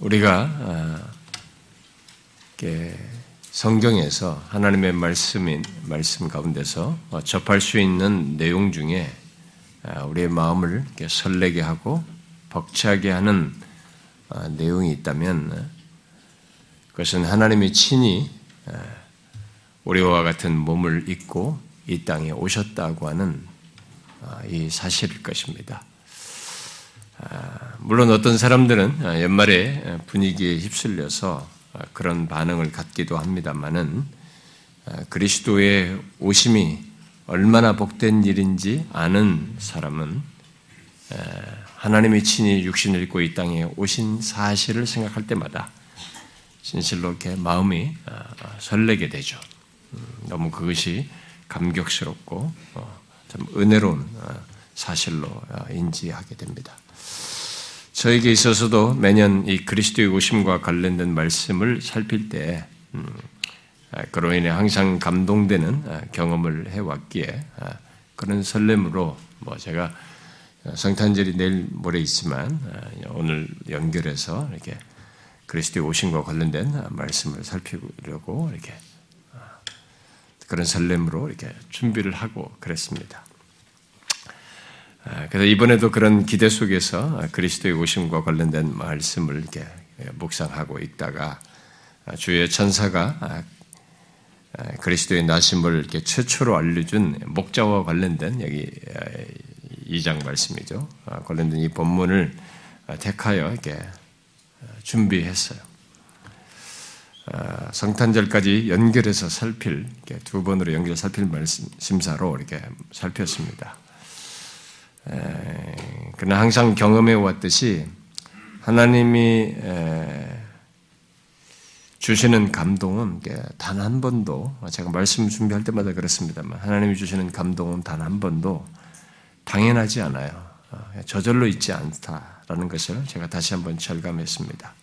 우리가 아, 성경에서 하나님의 말씀인 말씀 가운데서 어, 접할 수 있는 내용 중에 아, 우리의 마음을 설레게 하고 벅차게 하는 아, 내용이 있다면 그것은 하나님이 친히 우리와 같은 몸을 입고 이 땅에 오셨다고 하는 이 사실일 것입니다. 아, 물론 어떤 사람들은 아, 연말에 분위기에 휩쓸려서 아, 그런 반응을 갖기도 합니다만은 그리스도의 오심이 얼마나 복된 일인지 아는 사람은 하나님이 친히 육신을 입고 이 땅에 오신 사실을 생각할 때마다 진실로 이렇게 마음이 설레게 되죠. 음, 너무 그것이 감격스럽고 어, 참 은혜로운 사실로 인지하게 됩니다. 저에게 있어서도 매년 이 그리스도의 오심과 관련된 말씀을 살필 때 음, 아, 그로 인해 항상 감동되는 아, 경험을 해왔기에 아, 그런 설렘으로 뭐 제가 성탄절이 내일 모레 있지만 오늘 연결해서 이렇게 그리스도의 오심과 관련된 말씀을 살피려고 이렇게 그런 설렘으로 이렇게 준비를 하고 그랬습니다. 아, 그래서 이번에도 그런 기대 속에서 그리스도의 오심과 관련된 말씀을 이렇게 묵상하고 있다가 주의 천사가 아, 아, 그리스도의 나심을 이렇게 최초로 알려준 목자와 관련된 여기 이장 말씀이죠. 관련된 이 본문을 택하여 이렇게 준비했어요. 성탄절까지 연결해서 살필 두 번으로 연결 살필 말씀 심사로 이렇게 살폈습니다. 그러나 항상 경험해 왔듯이 하나님이 주시는 감동은 단 한 번도 제가 말씀 준비할 때마다 그렇습니다만 하나님이 주시는 감동은 단 한 번도 당연하지 않아요. 어, 저절로 있지 않다라는 것을 제가 다시 한번 절감했습니다.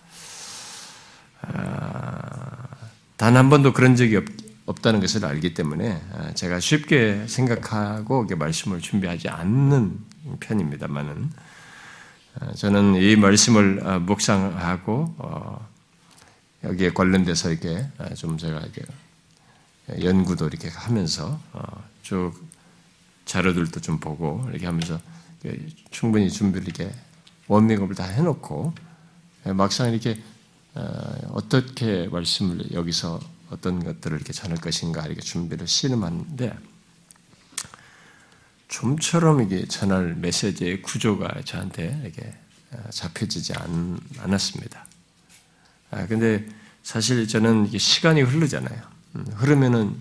아, 단한 번도 그런 적이 없, 없다는 것을 알기 때문에 아, 제가 쉽게 생각하고 말씀을 준비하지 않는 편입니다만은 아, 저는 이 말씀을 아, 묵상하고 어, 여기에 관련돼서 이렇게 좀 제가 이렇게 연구도 이렇게 하면서 어, 쭉 자료들도 좀 보고 이렇게 하면서 충분히 준비를 이렇게 원밍업을 다 해놓고 막상 이렇게 어, 어떻게 말씀을 여기서 어떤 것들을 이렇게 전할 것인가 이렇게 준비를 씨름하는데 좀처럼 이게 전할 메시지의 구조가 저한테 이렇게 어, 잡혀지지 않, 았습니다 아, 근데 사실 저는 이게 시간이 흐르잖아요. 음, 흐르면은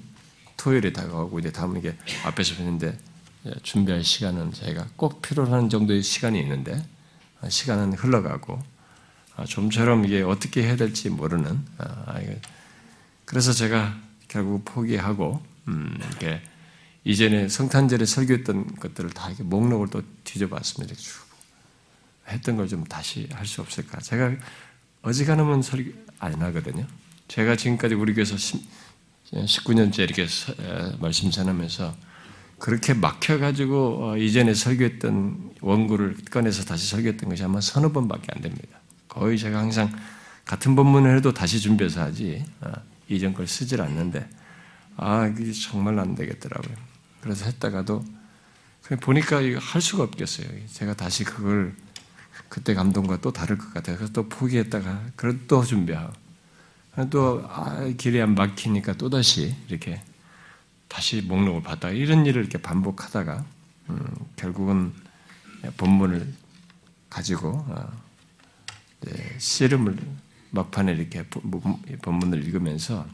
토요일에 다가오고 이제 다음 이게 앞에서 했는데 준비할 시간은 저희가 꼭 필요한 정도의 시간이 있는데 아, 시간은 흘러가고 아, 좀처럼 이게 어떻게 해야 될지 모르는 아, 그래서 제가 결국 포기하고 음, 이렇게 이전에 성탄절에 설교했던 것들을 다 이렇게 목록을 또 뒤져봤습니다. 쭉 했던 걸 좀 다시 할 수 없을까? 제가 어지간하면 설교 안 하거든요. 제가 지금까지 우리 교회에서 19년째 이렇게 말씀 전하면서 그렇게 막혀가지고 어, 이전에 설교했던 원고를 꺼내서 다시 설교했던 것이 아마 서너 번밖에 안 됩니다. 거의 제가 항상 같은 본문을 해도 다시 준비해서 하지 어, 이전 걸 쓰질 않는데 아 이게 정말 안 되겠더라고요. 그래서 했다가도 보니까 할 수가 없겠어요. 제가 다시 그걸 그때 감동과 또 다를 것 같아요. 그래서 또 포기했다가 그걸 또 준비하고 또 아, 길이 안 막히니까 또 다시 이렇게 다시 목록을 받다가 이런 일을 이렇게 반복하다가 음, 결국은 본문을 가지고 어, 네, 씨름을 막판에 이렇게 본문을 읽으면서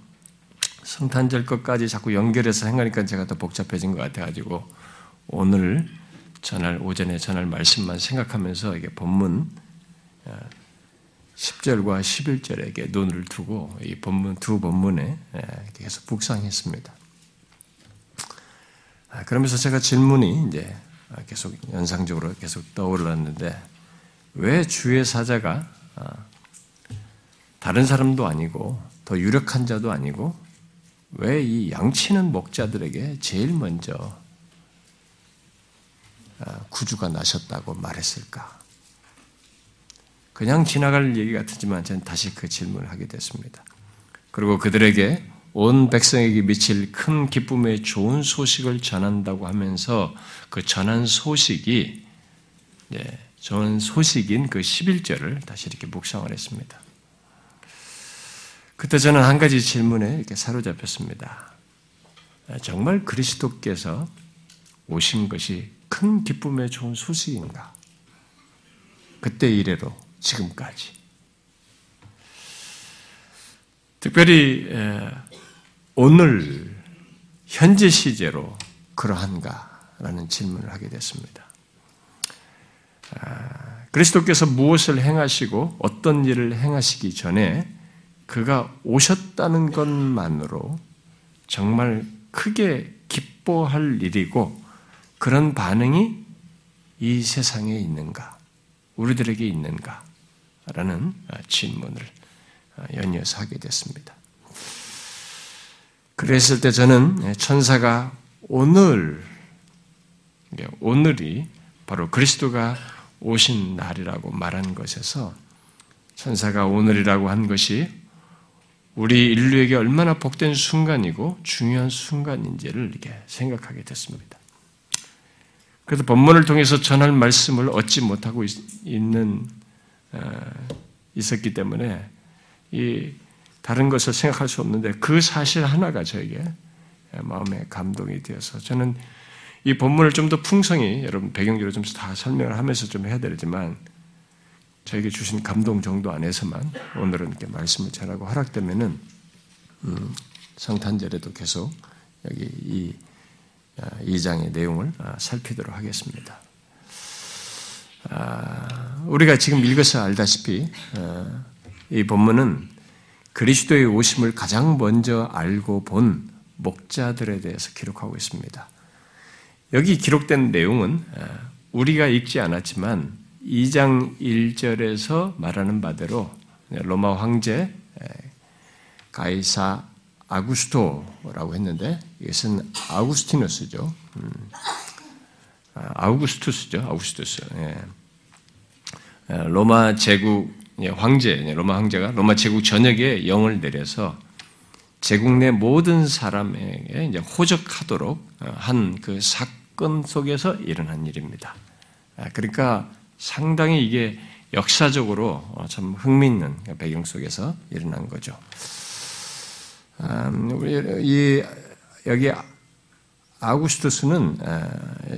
성탄절 것까지 자꾸 연결해서 생각하니까 제가 더 복잡해진 것 같아가지고 오늘 전할 오전에 전할 말씀만 생각하면서 이게 본문 10절과 어, 11절에게 눈을 두고 이 본문 두 본문에 예, 계속 묵상했습니다. 아, 그러면서 제가 질문이 이제 계속 연상적으로 계속 떠올랐는데 왜 주의 사자가 아, 다른 사람도 아니고 더 유력한 자도 아니고 왜 이 양치는 목자들에게 제일 먼저 아, 구주가 나셨다고 말했을까? 그냥 지나갈 얘기 같지만 저는 다시 그 질문을 하게 됐습니다. 그리고 그들에게 온 백성에게 미칠 큰 기쁨의 좋은 소식을 전한다고 하면서 그 전한 소식이 예, 좋은 소식인 그 11절을 다시 이렇게 묵상을 했습니다. 그때 저는 한 가지 질문에 이렇게 사로잡혔습니다. 정말 그리스도께서 오신 것이 큰 기쁨의 좋은 소식인가? 그때 이래로 지금까지. 특별히 오늘 현재 시제로 그러한가라는 질문을 하게 됐습니다. 아, 그리스도께서 무엇을 행하시고 어떤 일을 행하시기 전에 그가 오셨다는 것만으로 정말 크게 기뻐할 일이고 그런 반응이 이 세상에 있는가, 우리들에게 있는가? 라는 질문을 연이어서 하게 됐습니다. 그랬을 때 저는 천사가 오늘, 오늘이 바로 그리스도가 오신 날이라고 말한 것에서 천사가 오늘이라고 한 것이 우리 인류에게 얼마나 복된 순간이고 중요한 순간인지를 이렇게 생각하게 됐습니다. 그래서 본문을 통해서 전할 말씀을 얻지 못하고 있는 어, 있었기 때문에 이 다른 것을 생각할 수 없는데 그 사실 하나가 저에게 마음에 감동이 되어서 저는 이 본문을 좀 더 풍성히 여러분 배경적으로 좀 다 설명을 하면서 좀 해야 되지만 저에게 주신 감동 정도 안에서만 오늘은 이렇게 말씀을 전하고 허락되면은 음, 성탄절에도 계속 여기 이 2장의 아, 내용을 아, 살피도록 하겠습니다. 아, 우리가 지금 읽어서 알다시피 이 본문은 그리스도의 오심을 가장 먼저 알고 본 목자들에 대해서 기록하고 있습니다. 여기 기록된 내용은 우리가 읽지 않았지만 2장 1절에서 말하는 바대로 로마 황제 가이사 아구스토라고 했는데 이것은 아우구스티누스죠. 음. 아우구스투스죠. 아우구스투스. 예. 로마 제국 황제, 로마 황제가 로마 제국 전역에 영을 내려서 제국 내 모든 사람에게 이제 호적하도록 한 그 사건 속에서 일어난 일입니다. 그러니까 상당히 이게 역사적으로 참 흥미있는 배경 속에서 일어난 거죠. 음, 이 여기 아우구스투스는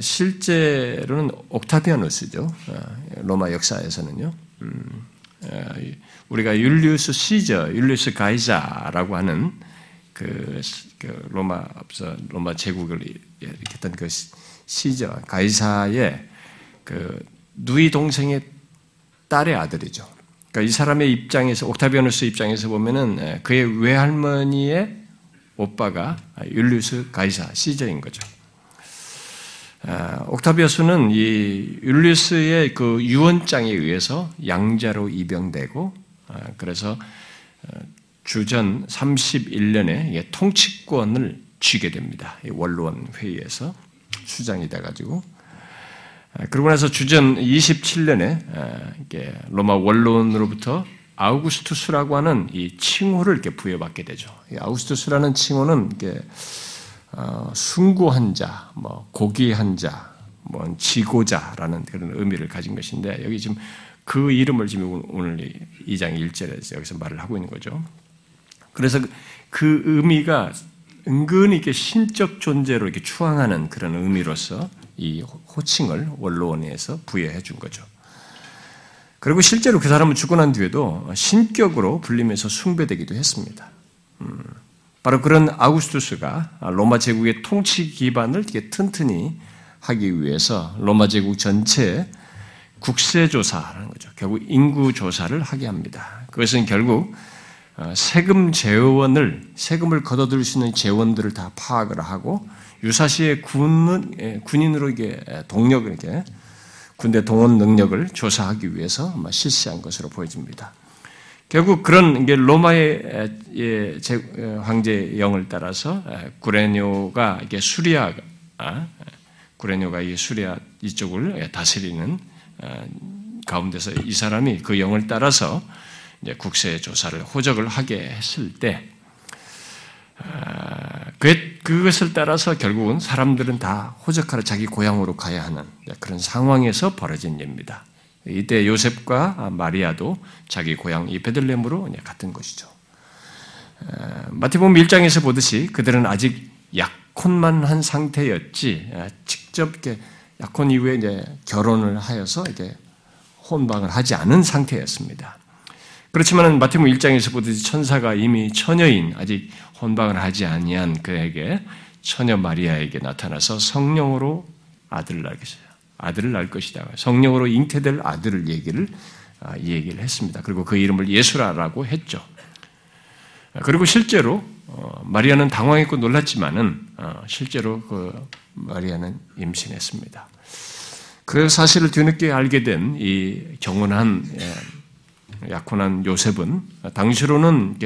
실제로는 옥타비아누스죠. 어, 로마 역사에서는요. 음, 우리가 율리우스 시저, 율리우스 가이자라고 하는 그, 그 로마 앞서 로마 제국을 일으켰던 그 시저 가이사의 그 누이 동생의 딸의 아들이죠. 그러니까 이 사람의 입장에서 옥타비아누스 입장에서 보면은 그의 외할머니의 오빠가 율리우스 가이사 시저인 거죠. 아, 옥타비아스는 이 율리우스의 그 유언장에 의해서 양자로 입영되고 아, 그래서 어, 주전 31년에 통치권을 쥐게 됩니다. 원로원 회의에서 수장이 돼가지고 아, 그러고 나서 주전 27년에 로마 원로원으로부터 아우구스투스라고 하는 이 칭호를 이렇게 부여받게 되죠. 아우구스투스라는 칭호는 이게 어, 숭고한 자, 뭐 고귀한 자, 뭐 지고자라는 그런 의미를 가진 것인데 여기 지금 그 이름을 지금 오늘 2장 1절에서 여기서 말을 하고 있는 거죠. 그래서 그 의미가 은근히 이렇게 신적 존재로 이렇게 추앙하는 그런 의미로서 이 호칭을 원로원에서 부여해 준 거죠. 그리고 실제로 그 사람은 죽고 난 뒤에도 신격으로 불리면서 숭배되기도 했습니다. 음, 바로 그런 아우구스투스가 로마 제국의 통치 기반을 튼튼히 하기 위해서 로마 제국 전체에 국세조사라는 거죠. 결국 인구조사를 하게 합니다. 그것은 결국 어, 세금 재원을, 세금을 걷어들일 수 있는 재원들을 다 파악을 하고 유사시에 군은, 예, 군인으로 이게 동력을 이렇게 군대 동원 능력을 조사하기 위해서 실시한 것으로 보여집니다. 결국 그런 게 로마의 황제 영을 따라서 구레뇨가 이게 수리아 구레뇨가 이 수리아 이쪽을 다스리는 가운데서 이 사람이 그 영을 따라서 국세 조사를 호적을 하게 했을 때 아, 그, 그것을 따라서 결국은 사람들은 다 호적하러 자기 고향으로 가야 하는 그런 상황에서 벌어진 일입니다. 이때 요셉과 마리아도 자기 고향 이 베들렘으로 갔던 것이죠. 아, 마태복음 1장에서 보듯이 그들은 아직 약혼만 한 상태였지 아, 직접 약혼 이후에 이제 결혼을 하여서 이제 혼방을 하지 않은 상태였습니다. 그렇지만 마태복음 1장에서 보듯이 천사가 이미 처녀인 아직 혼방을 하지 아니한 그에게 처녀 마리아에게 나타나서 성령으로 아들을 것이다. 아들을 낳을 것이다. 성령으로 잉태될 아들을 얘기를 아, 이 얘기를 했습니다. 그리고 그 이름을 예수라라고 했죠. 그리고 실제로 어, 마리아는 당황했고 놀랐지만은 어, 실제로 그 마리아는 임신했습니다. 그 사실을 뒤늦게 알게 된 이 경건한 예, 약혼한 요셉은 당시로는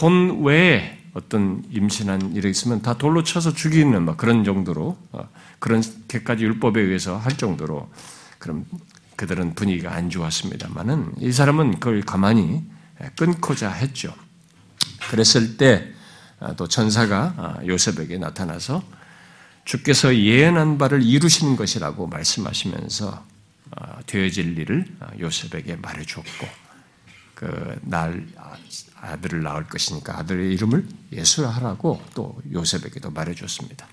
혼 외에 어떤 임신한 일이 있으면 다 돌로 쳐서 죽이는 막 그런 정도로 어, 그런 개까지 율법에 의해서 할 정도로 그럼 그들은 분위기가 안 좋았습니다만은 이 사람은 그걸 가만히 끊고자 했죠. 그랬을 때또 아, 천사가 아, 요셉에게 나타나서 주께서 예언한 바를 이루시는 것이라고 말씀하시면서 아, 되어질 일을 요셉에게 말해주었고 그날 아들을 낳을 것이니까 아들의 이름을 예수라 하라고 또 요셉에게도 말해줬습니다.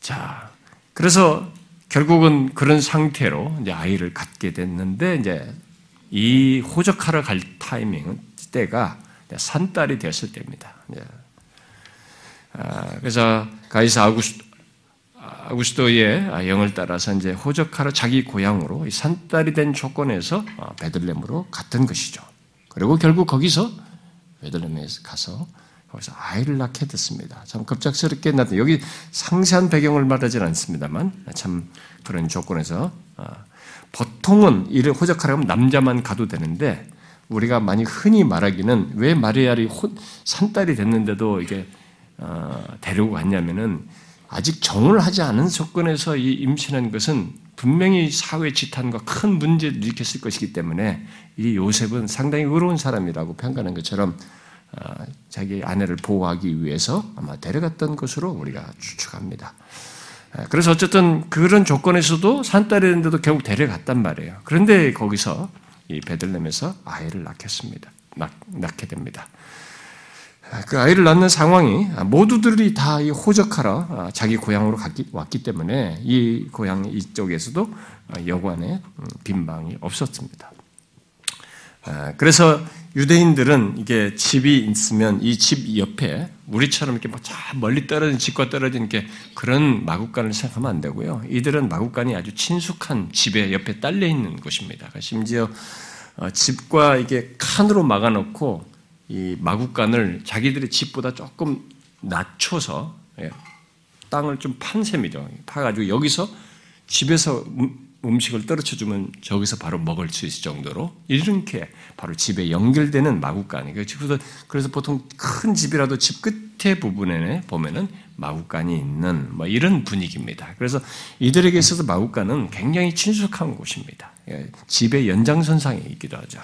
자, 그래서 결국은 그런 상태로 이제 아이를 갖게 됐는데 이제 이 호적하러 갈 타이밍은 때가 산딸이 되었을 때입니다. 아, 그래서 가이사 아구스도의 영을 따라서 이제 호적하러 자기 고향으로 산딸이 된 조건에서 어, 베들렘으로 갔던 것이죠. 그리고 결국 거기서 베들렘에 가서 거기서 아이를 낳게 됐습니다. 참 급작스럽게 나타 여기 상세한 배경을 말하지 않습니다만 참 그런 조건에서 어, 보통은 이를 호적하려면 남자만 가도 되는데 우리가 많이 흔히 말하기는 왜 마리아리 산딸이 됐는데도 이게 어, 데리고 갔냐면은 아직 정을 하지 않은 조건에서 이 임신한 것은 분명히 사회 지탄과 큰 문제를 일으켰을 것이기 때문에 이 요셉은 상당히 의로운 사람이라고 평가하는 것처럼 어, 자기 아내를 보호하기 위해서 아마 데려갔던 것으로 우리가 추측합니다. 그래서 어쨌든 그런 조건에서도 산딸이었는데도 결국 데려갔단 말이에요. 그런데 거기서 이 베들렘에서 아이를 낳겠습니다. 낳, 낳게 됩니다. 그 아이를 낳는 상황이 모두들이 다 호적하러 아, 자기 고향으로 왔기 때문에 이 고향 이쪽에서도 여관에 음, 빈방이 없었습니다. 아, 그래서 유대인들은 이게 집이 있으면 이 집 옆에 우리처럼 이렇게 뭐 멀리 떨어진 집과 떨어진 이렇게 그런 마국간을 생각하면 안 되고요. 이들은 마국간이 아주 친숙한 집에 옆에 딸려 있는 곳입니다. 심지어 어, 집과 이게 칸으로 막아놓고 이 마국간을 자기들의 집보다 조금 낮춰서 예, 땅을 좀 판 셈이죠. 파가지고 여기서 집에서 음, 식을 떨어쳐 주면 저기서 바로 먹을 수 있을 정도로 이렇게 바로 집에 연결되는 마국간이 그래서 보통 큰 집이라도 집 끝에 부분에 보면은 마국간이 있는 뭐 이런 분위기입니다. 그래서 이들에게 있어서 마국간은 굉장히 친숙한 곳입니다. 예, 집의 연장선상에 있기도 하죠.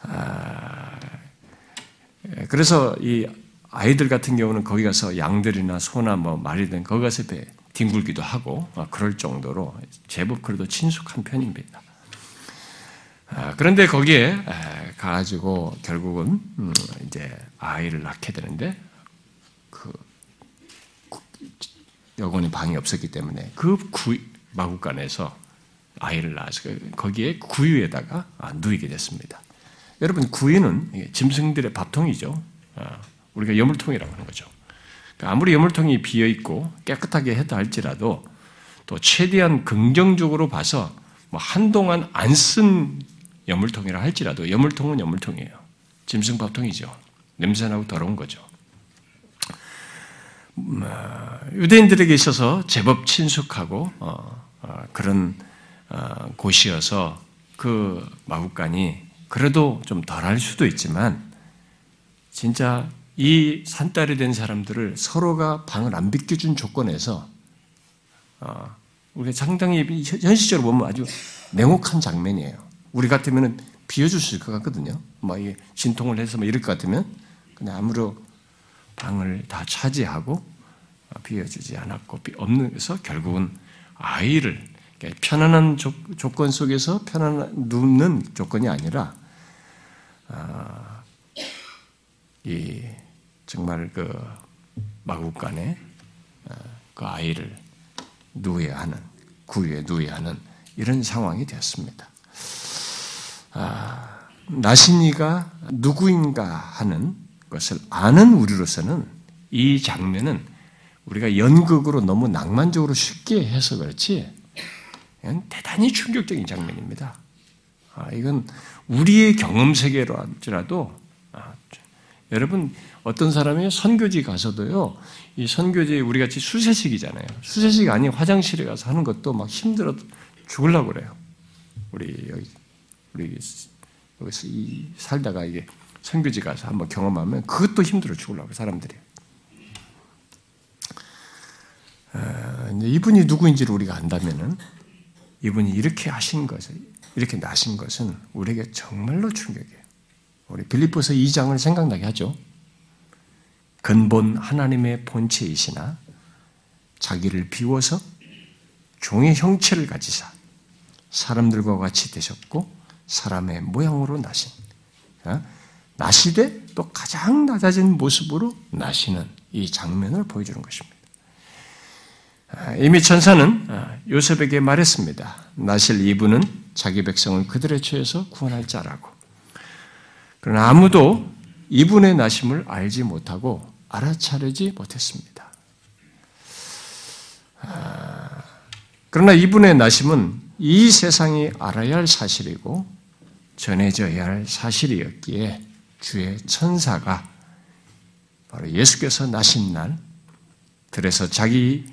아, 예, 그래서 이 아이들 같은 경우는 거기 가서 양들이나 소나 뭐 말이든 거기 가서 뒹굴기도 하고 그럴 정도로 제법 그래도 친숙한 편입니다. 아, 그런데 거기에 가가지고 결국은 음, 이제 아이를 낳게 되는데 그 여건이 방이 없었기 때문에 그 구, 마국간에서 아이를 낳아서 거기에 구유에다가 누이게 됐습니다. 여러분 구이는 짐승들의 밥통이죠. 아, 우리가 여물통이라고 하는 거죠. 그러니까 아무리 여물통이 비어 있고 깨끗하게 했다 할지라도 또 최대한 긍정적으로 봐서 뭐 한동안 안 쓴 여물통이라 할지라도 여물통은 여물통이에요. 짐승 밥통이죠. 냄새나고 더러운 거죠. 음, 아, 유대인들에게 있어서 제법 친숙하고 어, 어, 그런 어, 곳이어서 그 마국간이 그래도 좀 덜할 수도 있지만 진짜 이 산딸이 된 사람들을 서로가 방을 안 비켜준 조건에서 어, 우리가 상당히 현실적으로 보면 아주 냉혹한 장면이에요. 우리 같으면 비워주실 것 같거든요. 뭐 진통을 해서 뭐 이럴 것 같으면 그냥 아무로 방을 다 차지하고 비워주지 않았고 없는서 결국은 아이를 편안한 조, 건 속에서 편안한 눕는 조건이 아니라 아, 이 정말 그 마국간에 아, 그 아이를 누워야 하는 구유에 누워야 하는 이런 상황이 되었습니다. 아, 나신이가 누구인가 하는 것을 아는 우리로서는 이 장면은 우리가 연극으로 너무 낭만적으로 쉽게 해서 그렇지 대단히 충격적인 장면입니다. 아, 이건 우리의 경험 세계로라도 아, 여러분 어떤 사람이 선교지 가서도요 이 선교지 우리 같이 수세식이잖아요. 수세식 아닌 화장실에 가서 하는 것도 막 힘들어 죽을라 그래요. 우리 여기 우리 여기서 이 살다가 이게 선교지 가서 한번 경험하면 그것도 힘들어 죽을라고 사람들이. 아, 이분이 누구인지를 우리가 안다면은 이분이 이렇게 하신 것을 이렇게 나신 것은 우리에게 정말로 충격이에요. 우리 빌립보서 2장을 생각나게 하죠. 근본 하나님의 본체이시나 자기를 비워서 종의 형체를 가지사 사람들과 같이 되셨고 사람의 모양으로 나신 어? 나시되 또 가장 낮아진 모습으로 나시는 이 장면을 보여주는 것입니다. 아, 이미 천사는 아, 요셉에게 말했습니다. 나실 이분은 자기 백성을 그들의 죄에서 구원할 자라고. 그러나 아무도 이분의 나심을 알지 못하고 알아차리지 못했습니다. 아, 그러나 이분의 나심은 이 세상이 알아야 할 사실이고 전해져야 할 사실이었기에 주의 천사가 바로 예수께서 나신 날 들에서 자기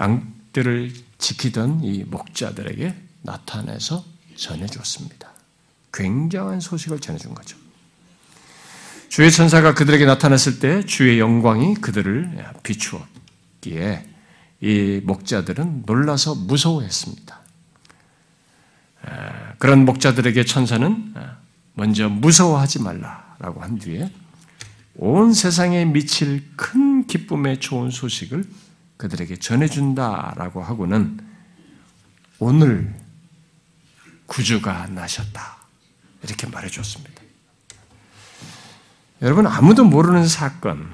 양들을 지키던 이 목자들에게 나타내서 전해줬습니다. 굉장한 소식을 전해준 거죠. 주의 천사가 그들에게 나타났을 때 주의 영광이 그들을 비추었기에 이 목자들은 놀라서 무서워했습니다. 그런 목자들에게 천사는 먼저 무서워하지 말라라고 한 뒤에 온 세상에 미칠 큰 기쁨의 좋은 소식을 그들에게 전해준다라고 하고는 오늘 구주가 나셨다. 이렇게 말해 줬습니다. 여러분, 아무도 모르는 사건,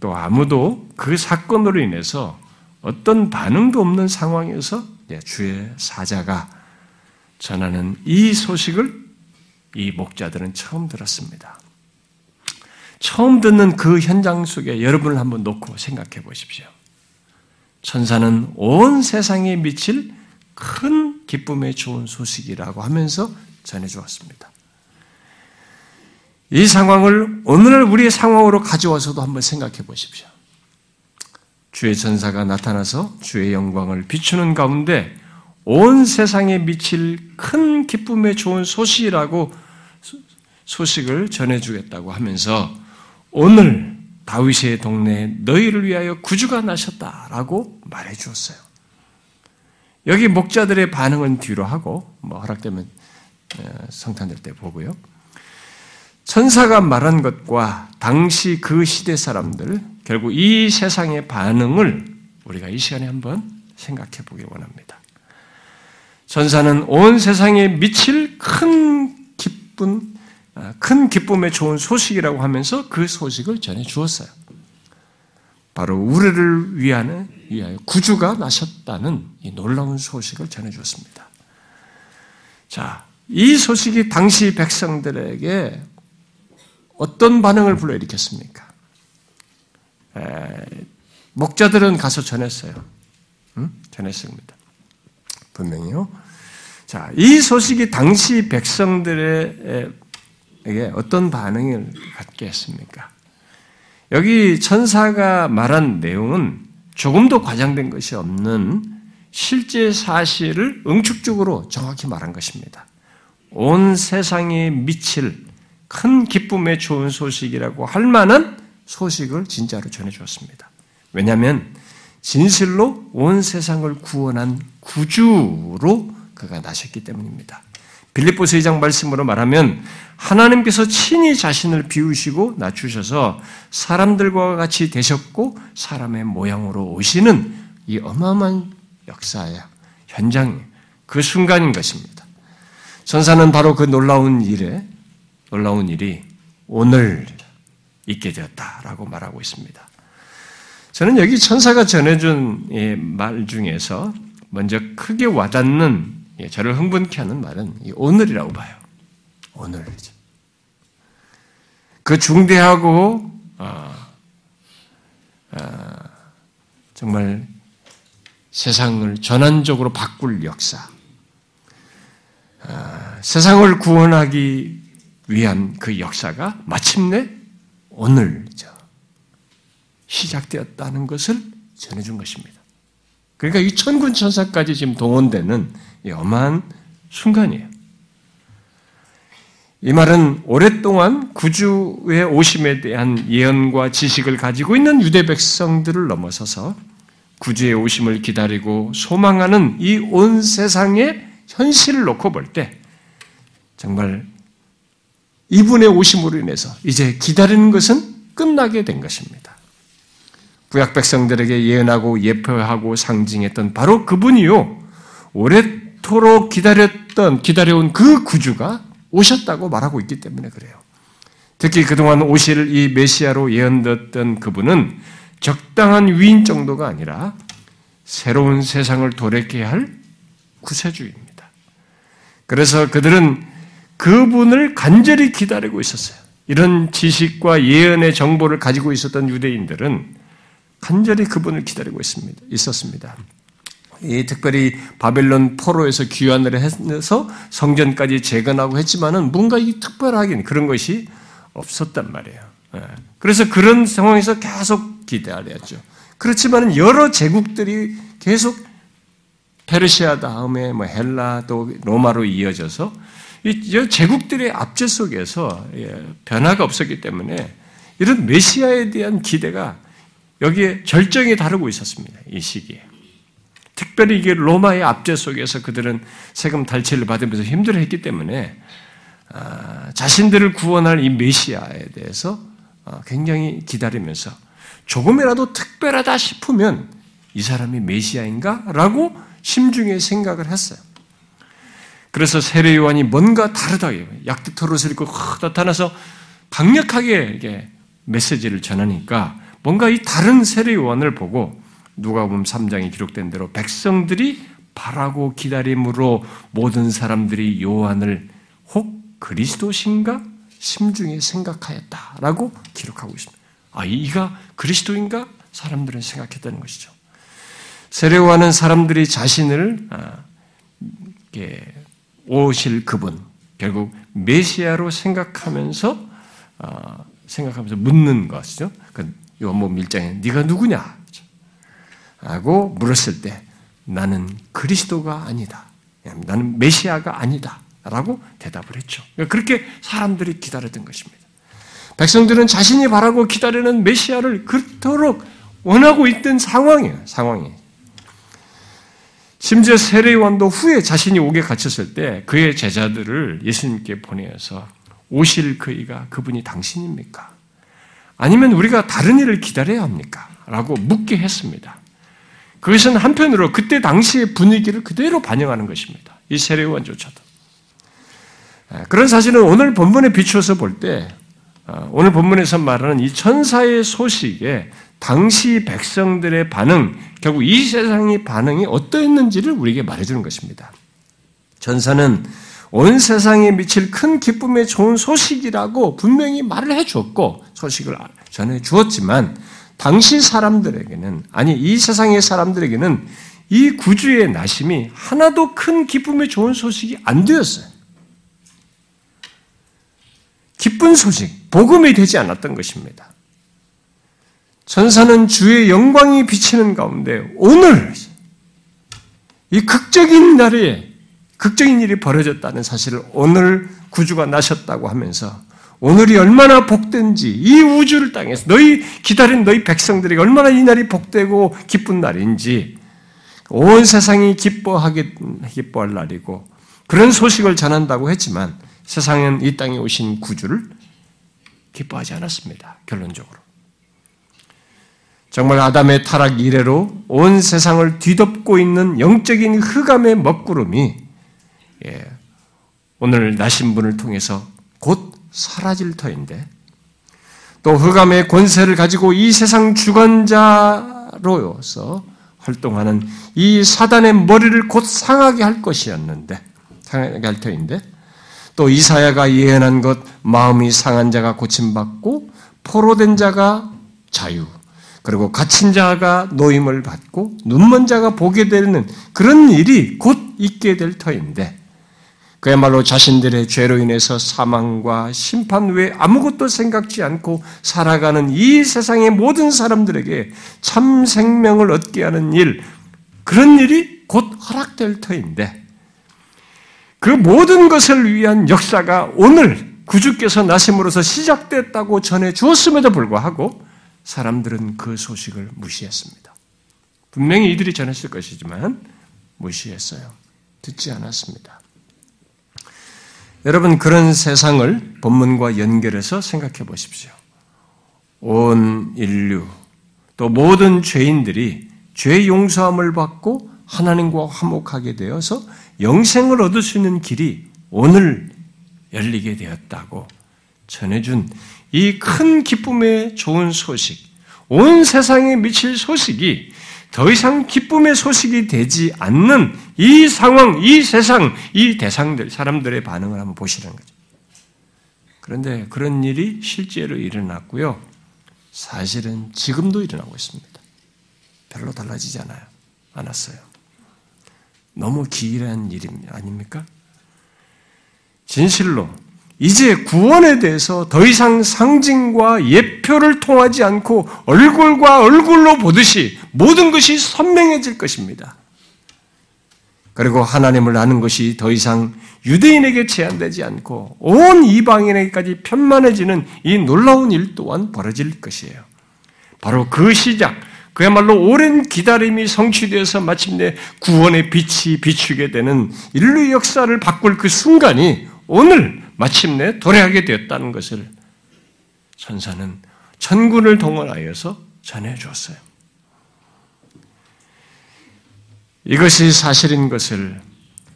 또 아무도 그 사건으로 인해서 어떤 반응도 없는 상황에서 주의 사자가 전하는 이 소식을 이 목자들은 처음 들었습니다. 처음 듣는 그 현장 속에 여러분을 한번 놓고 생각해 보십시오. 천사는 온 세상에 미칠 큰 기쁨의 좋은 소식이라고 하면서 전해 주었습니다. 이 상황을 오늘 우리의 상황으로 가져와서도 한번 생각해 보십시오. 주의 천사가 나타나서 주의 영광을 비추는 가운데 온 세상에 미칠 큰 기쁨의 좋은 소식이라고 소식을 전해주겠다고 하면서 오늘 다윗의 동네에 너희를 위하여 구주가 나셨다라고 말해 주었어요. 여기 목자들의 반응은 뒤로 하고 뭐 허락되면 어, 성탄절 때 보고요. 천사가 말한 것과 당시 그 시대 사람들 결국 이 세상의 반응을 우리가 이 시간에 한번 생각해 보기 원합니다. 천사는 온 세상에 미칠 큰 기쁨, 아, 큰 기쁨에 좋은 소식이라고 하면서 그 소식을 전해 주었어요. 바로 우리를 위하는 위하여 구주가 나셨다는 이 놀라운 소식을 전해 주었습니다. 자, 이 소식이 당시 백성들에게 어떤 반응을 불러일으켰습니까? 에, 목자들은 가서 전했어요. 응? 전했습니다. 분명히요. 자, 이 소식이 당시 백성들의 에게 어떤 반응을 갖게 했습니까? 여기 천사가 말한 내용은 조금도 과장된 것이 없는 실제 사실을 응축적으로 정확히 말한 것입니다. 온 세상에 미칠 큰 기쁨의 좋은 소식이라고 할 만한 소식을 진짜로 전해주었습니다. 왜냐하면 진실로 온 세상을 구원한 구주로 그가 나셨기 때문입니다. 빌립보서 2장 말씀으로 말하면 하나님께서 친히 자신을 비우시고 낮추셔서 사람들과 같이 되셨고 사람의 모양으로 오시는 이 어마어마한 역사의 현장, 그 순간인 것입니다. 천사는 바로 그 놀라운 일에, 놀라운 일이 오늘 있게 되었다라고 말하고 있습니다. 저는 여기 천사가 전해준 말 중에서 먼저 크게 와닿는 예, 저를 흥분케 하는 말은 오늘이라고 봐요. 오늘이죠. 그 중대하고 어, 어, 정말 세상을 전환적으로 바꿀 역사, 어, 세상을 구원하기 위한 그 역사가 마침내 오늘죠. 시작되었다는 것을 전해준 것입니다. 그러니까 이 천군 천사까지 지금 동원되는 어마한 순간이에요. 이 말은 오랫동안 구주의 오심에 대한 예언과 지식을 가지고 있는 유대 백성들을 넘어서서 구주의 오심을 기다리고 소망하는 이 온 세상의 현실을 놓고 볼 때 정말 이분의 오심으로 인해서 이제 기다리는 것은 끝나게 된 것입니다. 구약 백성들에게 예언하고 예표하고 상징했던 바로 그분이요. 오랫 도록 기다렸던, 기다려온 그 구주가 오셨다고 말하고 있기 때문에 그래요. 특히 그동안 오실 이 메시아로 예언됐던 그분은 적당한 위인 정도가 아니라 새로운 세상을 도래케 할 구세주입니다. 그래서 그들은 그분을 간절히 기다리고 있었어요. 이런 지식과 예언의 정보를 가지고 있었던 유대인들은 간절히 그분을 기다리고 있습니다. 있었습니다. 이 특별히 바벨론 포로에서 귀환을 해서 성전까지 재건하고 했지만은 뭔가 이 특별하긴 그런 것이 없었단 말이에요. 예. 그래서 그런 상황에서 계속 기다렸죠. 그렇지만 여러 제국들이 계속 페르시아 다음에 뭐 헬라 또 로마로 이어져서 이 제국들의 압제 속에서 예, 변화가 없었기 때문에 이런 메시아에 대한 기대가 여기에 절정에 다르고 있었습니다. 이 시기에. 특별히 이게 로마의 압제 속에서 그들은 세금 달치를 받으면서 힘들어했기 때문에 아, 자신들을 구원할 이 메시아에 대해서 어, 굉장히 기다리면서 조금이라도 특별하다 싶으면 이 사람이 메시아인가? 라고 심중에 생각을 했어요. 그래서 세례 요한이 뭔가 다르다. 약득 털옷을 입고 나타나서 강력하게 메시지를 전하니까 뭔가 이 다른 세례 요한을 보고 누가 보면 3장에 기록된 대로 백성들이 바라고 기다림으로 모든 사람들이 요한을 혹 그리스도신가 심중에 생각하였다라고 기록하고 있습니다. 아, 이가 그리스도인가? 사람들은 생각했다는 것이죠. 세례요한은 사람들이 자신을 아, 오실 그분, 결국 메시아로 생각하면서 아, 생각하면서 묻는 것이죠. 그 요한복음 1장에 네가 누구냐? 하고 물었을 때 나는 그리스도가 아니다. 나는 메시아가 아니다. 라고 대답을 했죠. 그렇게 사람들이 기다렸던 것입니다. 백성들은 자신이 바라고 기다리는 메시아를 그토록 원하고 있던 상황이에요. 상황이. 심지어 세례요한도 후에 자신이 옥에 갇혔을 때 그의 제자들을 예수님께 보내어서 오실 그이가 그분이 당신입니까? 아니면 우리가 다른 일을 기다려야 합니까? 라고 묻게 했습니다. 그것은 한편으로 그때 당시의 분위기를 그대로 반영하는 것입니다. 이 세례요한조차도. 아, 그런 사실은 오늘 본문에 비추어서 볼 때, 아, 오늘 본문에서 말하는 이 천사의 소식에 당시 백성들의 반응, 결국 이 세상의 반응이 어떠했는지를 우리에게 말해주는 것입니다. 천사는 온 세상에 미칠 큰 기쁨의 좋은 소식이라고 분명히 말을 해 주었고 소식을 전해 주었지만 당시 사람들에게는 아니 이 세상의 사람들에게는 이 구주의 나심이 하나도 큰 기쁨의 좋은 소식이 안 되었어요. 기쁜 소식, 복음이 되지 않았던 것입니다. 천사는 주의 영광이 비치는 가운데 오늘 이 극적인 날에 극적인 일이 벌어졌다는 사실을 오늘 구주가 나셨다고 하면서 오늘이 얼마나 복된지 이 우주를 땅에서 너희 기다린 너희 백성들에게 얼마나 이 날이 복되고 기쁜 날인지 온 세상이 기뻐하게 기뻐할 날이고 그런 소식을 전한다고 했지만 세상은 이 땅에 오신 구주를 기뻐하지 않았습니다. 결론적으로. 정말 아담의 타락 이래로 온 세상을 뒤덮고 있는 영적인 흑암의 먹구름이 예, 오늘 나신 분을 통해서 곧 사라질 터인데 또 흑암의 권세를 가지고 이 세상 주관자로서 활동하는 이 사단의 머리를 곧 상하게 할 것이었는데 상하게 할 터인데 또 이사야가 예언한 것 마음이 상한 자가 고침받고 포로된 자가 자유 그리고 갇힌 자가 노임을 받고 눈먼 자가 보게 되는 그런 일이 곧 있게 될 터인데 그야말로 자신들의 죄로 인해서 사망과 심판 외에 아무것도 생각지 않고 살아가는 이 세상의 모든 사람들에게 참 생명을 얻게 하는 일, 그런 일이 곧 허락될 터인데, 그 모든 것을 위한 역사가 오늘 구주께서 나심으로서 시작됐다고 전해 주었음에도 불구하고 사람들은 그 소식을 무시했습니다. 분명히 이들이 전했을 것이지만 무시했어요. 듣지 않았습니다. 여러분 그런 세상을 본문과 연결해서 생각해 보십시오. 온 인류 또 모든 죄인들이 죄 용서함을 받고 하나님과 화목하게 되어서 영생을 얻을 수 있는 길이 오늘 열리게 되었다고 전해준 이 큰 기쁨의 좋은 소식, 온 세상에 미칠 소식이 더 이상 기쁨의 소식이 되지 않는 이 상황, 이 세상, 이 대상들, 사람들의 반응을 한번 보시는 거죠. 그런데 그런 일이 실제로 일어났고요. 사실은 지금도 일어나고 있습니다. 별로 달라지지 않아요. 않았어요. 너무 기이한 일 아닙니까? 진실로 이제 구원에 대해서 더 이상 상징과 예표를 통하지 않고 얼굴과 얼굴로 보듯이 모든 것이 선명해질 것입니다. 그리고 하나님을 아는 것이 더 이상 유대인에게 제한되지 않고 온 이방인에게까지 편만해지는 이 놀라운 일 또한 벌어질 것이에요. 바로 그 시작, 그야말로 오랜 기다림이 성취되어서 마침내 구원의 빛이 비추게 되는 인류 역사를 바꿀 그 순간이 오늘 마침내 도래하게 되었다는 것을 천사는 천군을 동원하여서 전해주었어요. 이것이 사실인 것을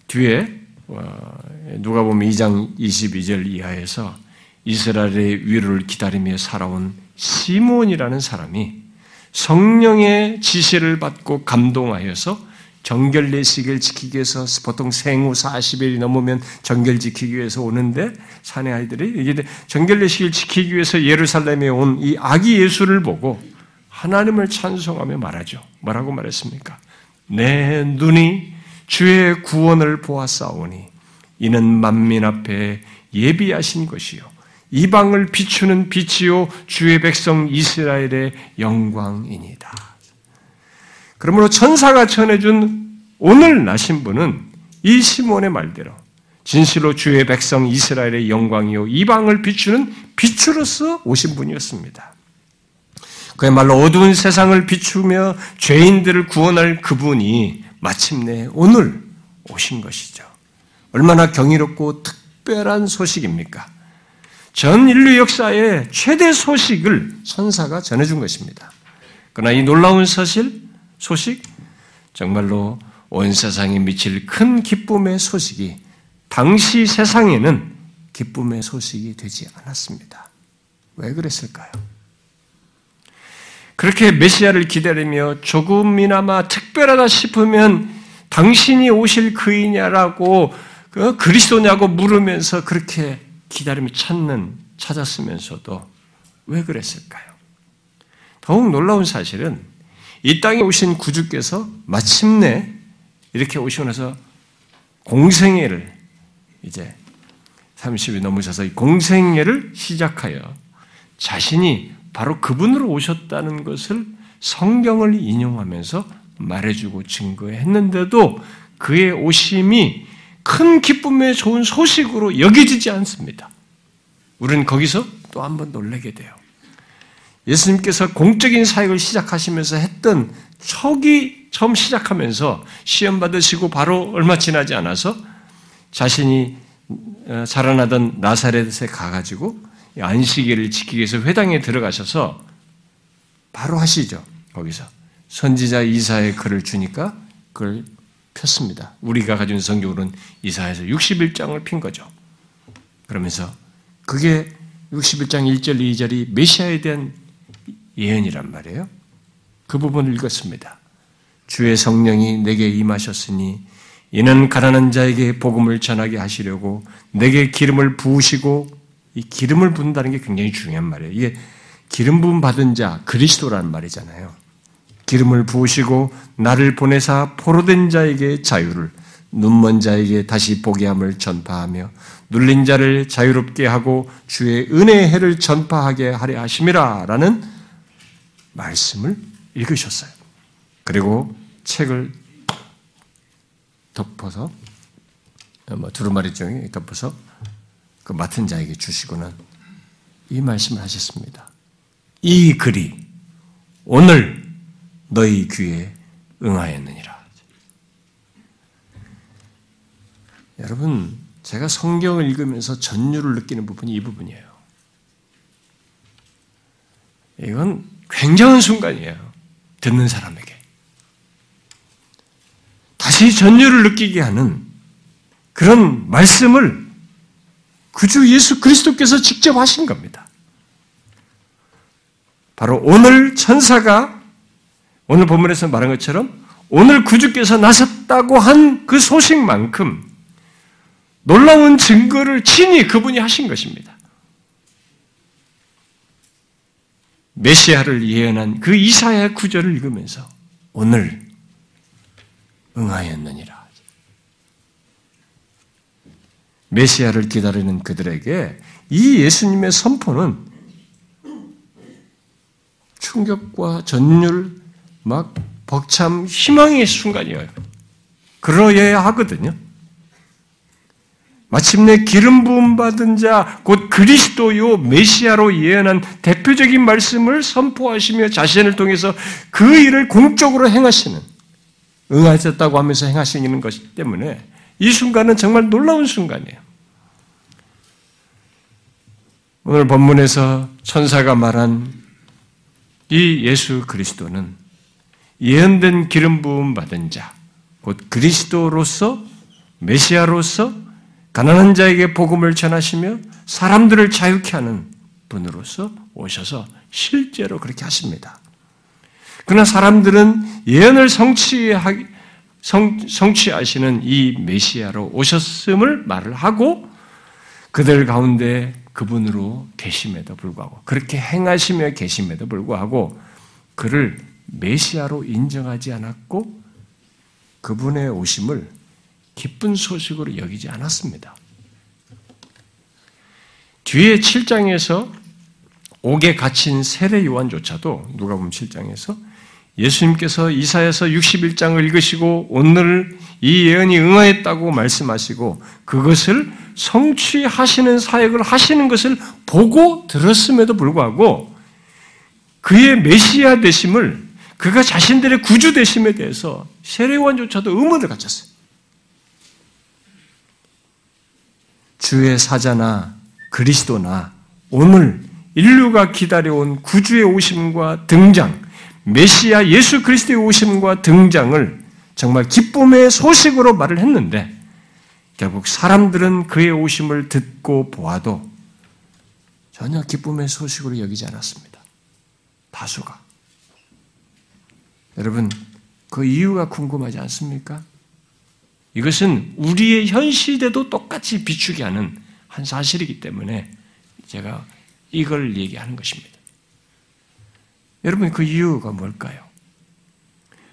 뒤에 어, 누가 보면 2장 22절 이하에서 이스라엘의 위로를 기다리며 살아온 시몬이라는 사람이 성령의 지시를 받고 감동하여서 정결례식을 지키기 위해서 보통 생후 40일이 넘으면 정결 지키기 위해서 오는데 사내 아이들이 이게 정결례식을 지키기 위해서 예루살렘에 온 이 아기 예수를 보고 하나님을 찬송하며 말하죠. 뭐라고 말했습니까? 내 눈이 주의 구원을 보았사오니 이는 만민 앞에 예비하신 것이요 이방을 비추는 빛이요 주의 백성 이스라엘의 영광이니다. 그러므로 천사가 전해준 오늘 나신 분은 이 시몬의 말대로 진실로 주의 백성 이스라엘의 영광이요 이방을 비추는 빛으로서 오신 분이었습니다. 그야말로 어두운 세상을 비추며 죄인들을 구원할 그분이 마침내 오늘 오신 것이죠. 얼마나 경이롭고 특별한 소식입니까? 전 인류 역사의 최대 소식을 천사가 전해준 것입니다. 그러나 이 놀라운 사실, 소식, 정말로 온 세상에 미칠 큰 기쁨의 소식이 당시 세상에는 기쁨의 소식이 되지 않았습니다. 왜 그랬을까요? 그렇게 메시아를 기다리며 조금이나마 특별하다 싶으면 당신이 오실 그이냐라고 그 그리스도냐고 물으면서 그렇게 기다리며 찾는 찾았으면서도 왜 그랬을까요? 더욱 놀라운 사실은 이 땅에 오신 구주께서 마침내 이렇게 오시고 나서 공생애를 이제 30이 넘으셔서 공생애를 시작하여 자신이 바로 그분으로 오셨다는 것을 성경을 인용하면서 말해주고 증거했는데도 그의 오심이 큰 기쁨의 좋은 소식으로 여겨지지 않습니다. 우리는 거기서 또 한 번 놀라게 돼요. 예수님께서 공적인 사역을 시작하시면서 했던 초기 처음 시작하면서 시험 받으시고 바로 얼마 지나지 않아서 자신이 어, 자라나던 나사렛에 가가지고 안식일을 지키기 위해서 회당에 들어가셔서 바로 하시죠. 거기서 선지자 이사의 글을 주니까 그걸 폈습니다. 우리가 가진 성경으로는 이사에서 61장을 핀 거죠. 그러면서 그게 61장 1절 2절이 메시아에 대한 예언이란 말이에요. 그 부분을 읽었습니다. 주의 성령이 내게 임하셨으니 이는 가난한 자에게 복음을 전하게 하시려고 내게 기름을 부으시고 이 기름을 부은다는 게 굉장히 중요한 말이에요. 이게 기름 부음 받은 자 그리스도라는 말이잖아요. 기름을 부으시고 나를 보내사 포로된 자에게 자유를 눈먼 자에게 다시 보게 함을 전파하며 눌린 자를 자유롭게 하고 주의 은혜의 해를 전파하게 하려 하심이라라는 말씀을 읽으셨어요. 그리고 책을 덮어서 뭐 두루마리 종이 덮어서 그 맡은 자에게 주시고는 이 말씀을 하셨습니다. 이 글이 오늘 너희 귀에 응하였느니라. 여러분, 제가 성경을 읽으면서 전율을 느끼는 부분이 이 부분이에요. 이건 굉장한 순간이에요. 듣는 사람에게. 다시 전율을 느끼게 하는 그런 말씀을 그주 예수 그리스도께서 직접 하신 겁니다. 바로 오늘 천사가 오늘 본문에서 말한 것처럼 오늘 구주께서 나섰다고 한 그 소식만큼 놀라운 증거를 친히 그분이 하신 것입니다. 메시아를 예언한 그 이사야 구절을 읽으면서 오늘 응하였느니라. 메시아를 기다리는 그들에게 이 예수님의 선포는 충격과 전율, 막 벅참 희망의 순간이에요. 그러해야 하거든요. 마침내 기름 부음 받은 자, 곧 그리스도요 메시아로 예언한 대표적인 말씀을 선포하시며 자신을 통해서 그 일을 공적으로 행하시는 응하셨다고 하면서 행하시는 것이기 때문에 이 순간은 정말 놀라운 순간이에요. 오늘 본문에서 천사가 말한 이 예수 그리스도는 예언된 기름 부음 받은 자, 곧 그리스도로서 메시아로서 가난한 자에게 복음을 전하시며 사람들을 자유케 하는 분으로서 오셔서 실제로 그렇게 하십니다. 그러나 사람들은 예언을 성취하, 성, 성취하시는 이 메시아로 오셨음을 말을 하고 그들 가운데 그분으로 계심에도 불구하고 그렇게 행하시며 계심에도 불구하고 그를 메시아로 인정하지 않았고 그분의 오심을 기쁜 소식으로 여기지 않았습니다. 뒤에 7장에서 옥에 갇힌 세례 요한조차도 누가 보면 7장에서 예수님께서 이사에서 61장을 읽으시고 오늘 이 예언이 응하였다고 말씀하시고 그것을 성취하시는 사역을 하시는 것을 보고 들었음에도 불구하고 그의 메시아 되심을 그가 자신들의 구주 되심에 대해서 세례원조차도 의문을 가졌어요. 주의 사자나 그리스도나 오늘 인류가 기다려온 구주의 오심과 등장, 메시아 예수 그리스도의 오심과 등장을 정말 기쁨의 소식으로 말을 했는데 결국 사람들은 그의 오심을 듣고 보아도 전혀 기쁨의 소식으로 여기지 않았습니다. 다수가. 여러분, 그 이유가 궁금하지 않습니까? 이것은 우리의 현 시대도 똑같이 비추게 하는 한 사실이기 때문에 제가 이걸 얘기하는 것입니다. 여러분, 그 이유가 뭘까요?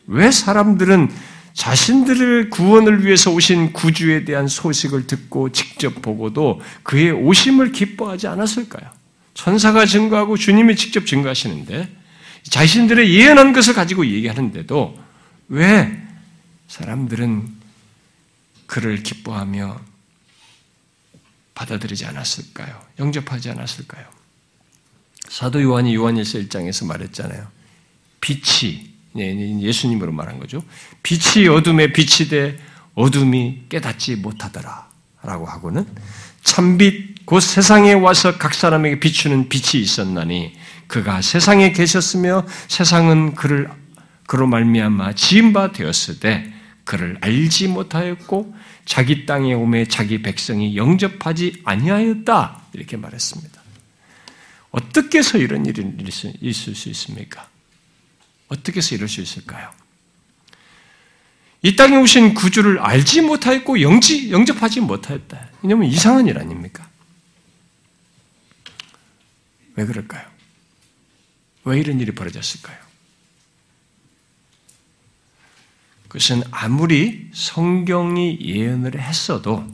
왜 사람들은 자신들의 구원을 위해서 오신 구주에 대한 소식을 듣고 직접 보고도 그의 오심을 기뻐하지 않았을까요? 천사가 증거하고 주님이 직접 증거하시는데 자신들의 예언한 것을 가지고 얘기하는데도 왜 사람들은 그를 기뻐하며 받아들이지 않았을까요? 영접하지 않았을까요? 사도 요한이 요한일서 1장에서 말했잖아요. 빛이 예수님으로 말한 거죠. 빛이 어둠에 빛이 돼 어둠이 깨닫지 못하더라. 라고 하고는 참빛 곧 세상에 와서 각 사람에게 비추는 빛이 있었나니 그가 세상에 계셨으며 세상은 그를 그로 말미암아 지은 바 되었을 때 그를 알지 못하였고 자기 땅에 오매 자기 백성이 영접하지 아니하였다 이렇게 말했습니다. 어떻게 해서 이런 일이 있을 수 있습니까? 어떻게 해서 이럴 수 있을까요? 이 땅에 오신 구주를 알지 못하였고 영지, 영접하지 못하였다. 왜냐하면 이상한 일 아닙니까? 왜 그럴까요? 왜 이런 일이 벌어졌을까요? 그것은 아무리 성경이 예언을 했어도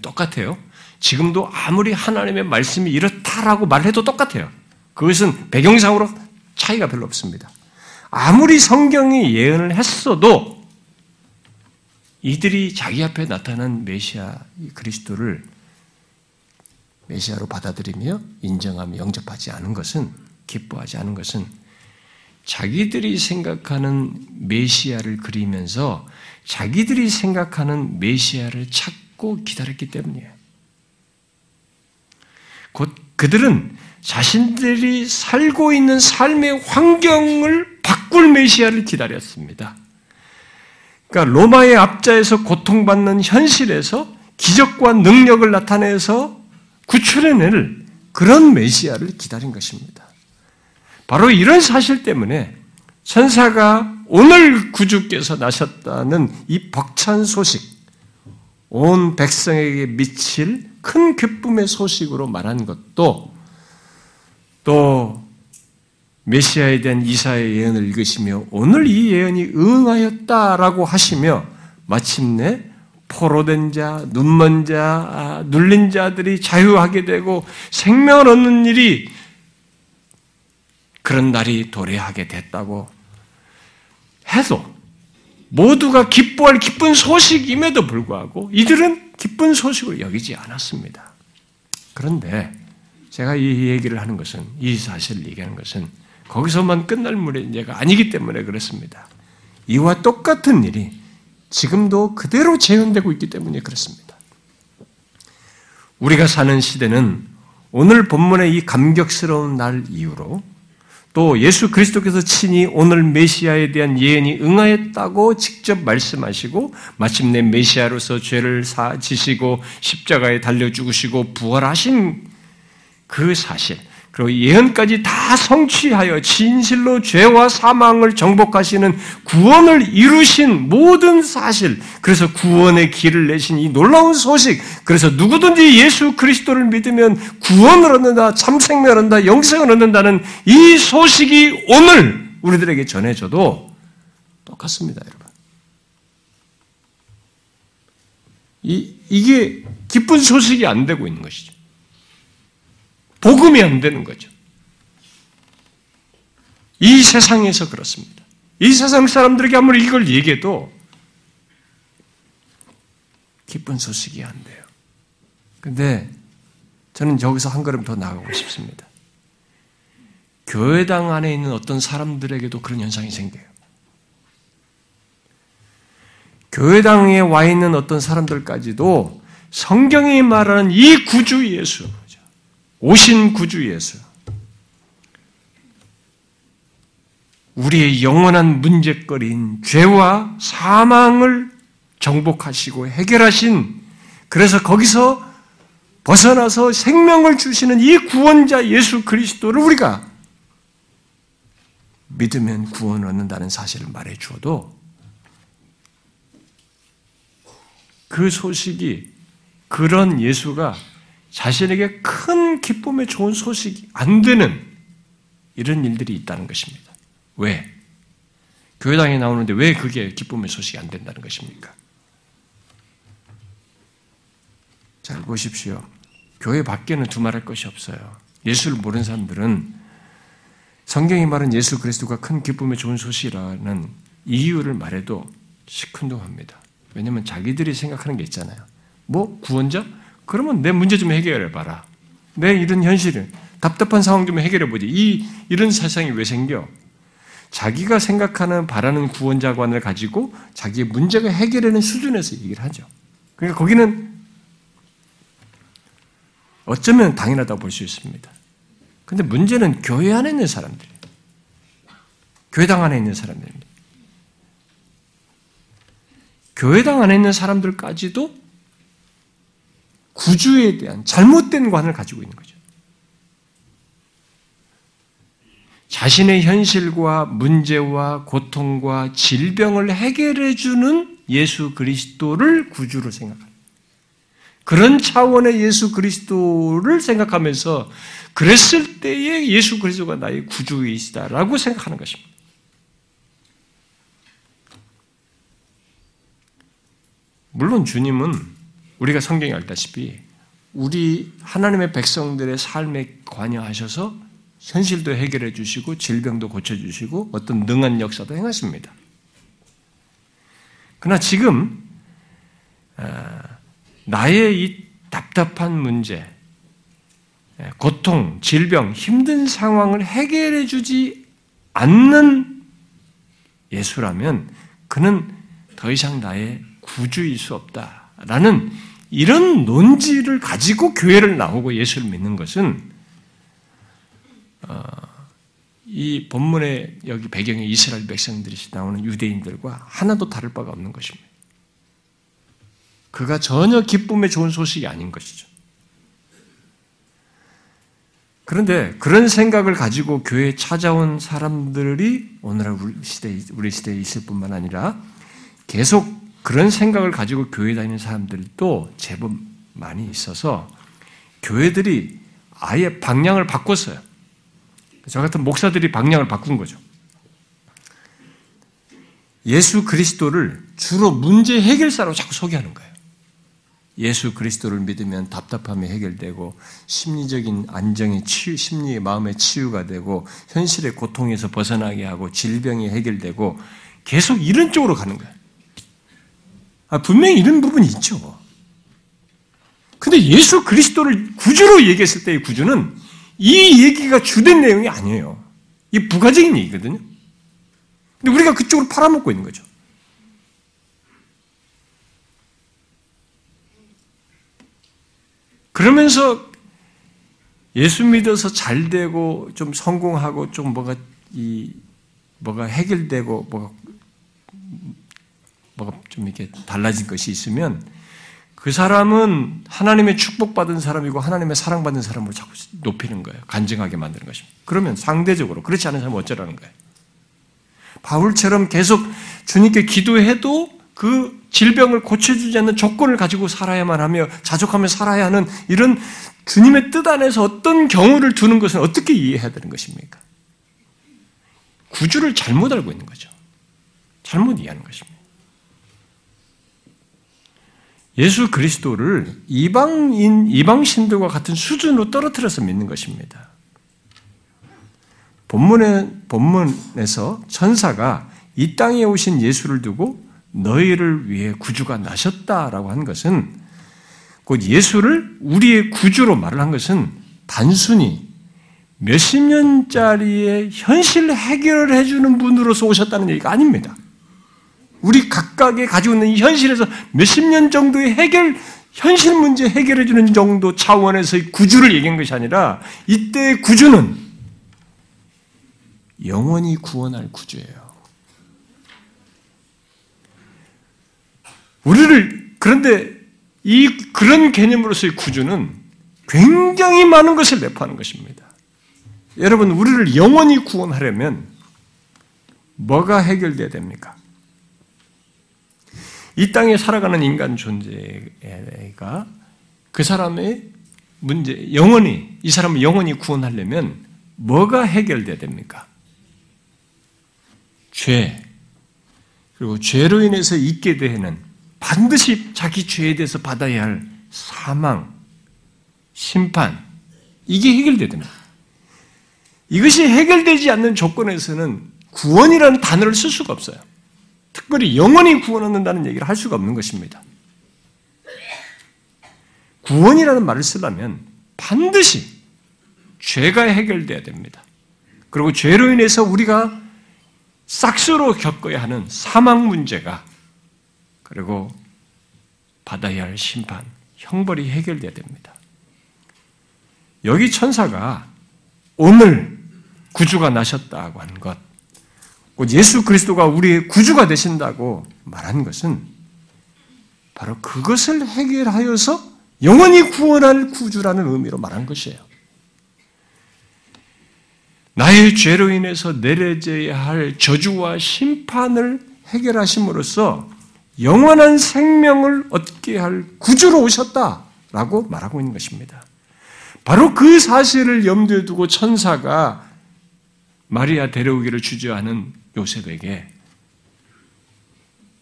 똑같아요. 지금도 아무리 하나님의 말씀이 이렇다라고 말해도 똑같아요. 그것은 배경상으로 차이가 별로 없습니다. 아무리 성경이 예언을 했어도 이들이 자기 앞에 나타난 메시아 그리스도를 메시아로 받아들이며 인정하며 영접하지 않은 것은 기뻐하지 않은 것은 자기들이 생각하는 메시아를 그리면서 자기들이 생각하는 메시아를 찾고 기다렸기 때문이에요. 곧 그들은 자신들이 살고 있는 삶의 환경을 바꿀 메시아를 기다렸습니다. 그러니까 로마의 압자에서 고통받는 현실에서 기적과 능력을 나타내서 구출해낼 그런 메시아를 기다린 것입니다. 바로 이런 사실 때문에 천사가 오늘 구주께서 나셨다는 이 벅찬 소식, 온 백성에게 미칠 큰 기쁨의 소식으로 말한 것도 또 메시아에 대한 이사의 예언을 읽으시며 오늘 이 예언이 응하였다라고 하시며 마침내 포로된 자, 눈먼 자, 아, 눌린 자들이 자유하게 되고 생명을 얻는 일이 그런 날이 도래하게 됐다고 해도 모두가 기뻐할 기쁜 소식임에도 불구하고 이들은 기쁜 소식을 여기지 않았습니다. 그런데 제가 이 얘기를 하는 것은 이 사실을 얘기하는 것은 거기서만 끝날 문제가 아니기 때문에 그렇습니다. 이와 똑같은 일이 지금도 그대로 재현되고 있기 때문에 그렇습니다. 우리가 사는 시대는 오늘 본문의 이 감격스러운 날 이후로 또 예수 그리스도께서 친히 오늘 메시아에 대한 예언이 응하였다고 직접 말씀하시고 마침내 메시아로서 죄를 사지시고 십자가에 달려 죽으시고 부활하신 그 사실 그리고 예언까지 다 성취하여 진실로 죄와 사망을 정복하시는 구원을 이루신 모든 사실, 그래서 구원의 길을 내신 이 놀라운 소식, 그래서 누구든지 예수 그리스도를 믿으면 구원을 얻는다, 참생명을 얻는다, 영생을 얻는다는 이 소식이 오늘 우리들에게 전해져도 똑같습니다, 여러분. 이, 이게 기쁜 소식이 안 되고 있는 것이죠. 복음이 안 되는 거죠. 이 세상에서 그렇습니다. 이 세상 사람들에게 아무리 이걸 얘기해도 기쁜 소식이 안 돼요. 근데 저는 여기서 한 걸음 더 나가고 싶습니다. 교회당 안에 있는 어떤 사람들에게도 그런 현상이 생겨요. 교회당에 와 있는 어떤 사람들까지도 성경이 말하는 이 구주 예수, 오신 구주 예수. 우리의 영원한 문제거리인 죄와 사망을 정복하시고 해결하신 그래서 거기서 벗어나서 생명을 주시는 이 구원자 예수 그리스도를 우리가 믿으면 구원을 얻는다는 사실을 말해 주어도 그 소식이 그런 예수가 자신에게 큰 기쁨의 좋은 소식이 안 되는 이런 일들이 있다는 것입니다. 왜? 교회당에 나오는데 왜 그게 기쁨의 소식이 안 된다는 것입니까? 잘 보십시오. 교회 밖에는 두말할 것이 없어요. 예수를 모르는 사람들은 성경이 말한 예수 그리스도가 큰 기쁨의 좋은 소식이라는 이유를 말해도 시큰둥합니다. 왜냐하면 자기들이 생각하는 게 있잖아요. 뭐 구원자? 그러면 내 문제 좀 해결해 봐라. 내 이런 현실을 답답한 상황 좀 해결해 보지. 이 이런 세상이 왜 생겨? 자기가 생각하는 바라는 구원자관을 가지고 자기의 문제가 해결되는 수준에서 얘기를 하죠. 그러니까 거기는 어쩌면 당연하다고 볼 수 있습니다. 근데 문제는 교회 안에 있는 사람들이에요. 교회당 안에 있는 사람들입니다. 교회당 안에 있는 사람들까지도 구주에 대한 잘못된 관을 가지고 있는 거죠. 자신의 현실과 문제와 고통과 질병을 해결해 주는 예수 그리스도를 구주로 생각합니다. 그런 차원의 예수 그리스도를 생각하면서 그랬을 때에 예수 그리스도가 나의 구주이시다라고 생각하는 것입니다. 물론 주님은 우리가 성경에 알다시피 우리 하나님의 백성들의 삶에 관여하셔서 현실도 해결해 주시고 질병도 고쳐 주시고 어떤 능한 역사도 행하십니다. 그러나 지금 아, 나의 이 답답한 문제, 고통, 질병, 힘든 상황을 해결해 주지 않는 예수라면 그는 더 이상 나의 구주일 수 없다 라는 이런 논지를 가지고 교회를 나오고 예수를 믿는 것은 어, 이 본문의 여기 배경에 이스라엘 백성들이 나오는 유대인들과 하나도 다를 바가 없는 것입니다. 그가 전혀 기쁨에 좋은 소식이 아닌 것이죠. 그런데 그런 생각을 가지고 교회에 찾아온 사람들이 시대 우리 시대에 있을 뿐만 아니라 계속 그런 생각을 가지고 교회 다니는 사람들도 제법 많이 있어서 교회들이 아예 방향을 바꿨어요. 저 같은 목사들이 방향을 바꾼 거죠. 예수 그리스도를 주로 문제 해결사로 자꾸 소개하는 거예요. 예수 그리스도를 믿으면 답답함이 해결되고 심리적인 안정이 치유, 심리의 마음의 치유가 되고 현실의 고통에서 벗어나게 하고 질병이 해결되고 계속 이런 쪽으로 가는 거예요. 아, 분명히 이런 부분이 있죠. 근데 예수 그리스도를 구주로 얘기했을 때의 구주는 이 얘기가 주된 내용이 아니에요. 이 부가적인 얘기거든요. 근데 우리가 그쪽으로 팔아먹고 있는 거죠. 그러면서 예수 믿어서 잘 되고 좀 성공하고 좀 뭐가 이 뭐가 해결되고 뭐가 뭐가 좀 이렇게 달라진 것이 있으면 그 사람은 하나님의 축복받은 사람이고 하나님의 사랑받는 사람으로 자꾸 높이는 거예요. 간증하게 만드는 것입니다. 그러면 상대적으로 그렇지 않은 사람은 어쩌라는 거예요. 바울처럼 계속 주님께 기도해도 그 질병을 고쳐주지 않는 조건을 가지고 살아야만 하며 자족하며 살아야 하는 이런 주님의 뜻 안에서 어떤 경우를 두는 것은 어떻게 이해해야 되는 것입니까? 구주를 잘못 알고 있는 거죠. 잘못 이해하는 것입니다. 예수 그리스도를 이방인, 이방신들과 같은 수준으로 떨어뜨려서 믿는 것입니다. 본문에, 본문에서 천사가 이 땅에 오신 예수를 두고 너희를 위해 구주가 나셨다라고 한 것은 곧 예수를 우리의 구주로 말을 한 것은 단순히 몇십 년짜리의 현실 해결을 해주는 분으로서 오셨다는 얘기가 아닙니다. 우리 각각의 가지고 있는 이 현실에서 몇십 년 정도의 해결, 현실 문제 해결해 주는 정도 차원에서의 구주를 얘기한 것이 아니라 이때의 구주는 영원히 구원할 구주예요. 우리를, 그런데 이 그런 개념으로서의 구주는 굉장히 많은 것을 내포하는 것입니다. 여러분, 우리를 영원히 구원하려면 뭐가 해결돼야 됩니까? 이 땅에 살아가는 인간 존재가 그 사람의 문제, 영원히, 이 사람을 영원히 구원하려면 뭐가 해결돼야 됩니까? 죄. 그리고 죄로 인해서 있게 되는 반드시 자기 죄에 대해서 받아야 할 사망, 심판. 이게 해결돼야 됩니다. 이것이 해결되지 않는 조건에서는 구원이라는 단어를 쓸 수가 없어요. 특별히 영원히 구원 얻는다는 얘기를 할 수가 없는 것입니다. 구원이라는 말을 쓰려면 반드시 죄가 해결돼야 됩니다. 그리고 죄로 인해서 우리가 싹스로 겪어야 하는 사망 문제가 그리고 받아야 할 심판, 형벌이 해결돼야 됩니다. 여기 천사가 오늘 구주가 나셨다고 한 것, 예수 그리스도가 우리의 구주가 되신다고 말한 것은 바로 그것을 해결하여서 영원히 구원할 구주라는 의미로 말한 것이에요. 나의 죄로 인해서 내려져야 할 저주와 심판을 해결하심으로써 영원한 생명을 얻게 할 구주로 오셨다라고 말하고 있는 것입니다. 바로 그 사실을 염두에 두고 천사가 마리아 데려오기를 주저하는 요셉에게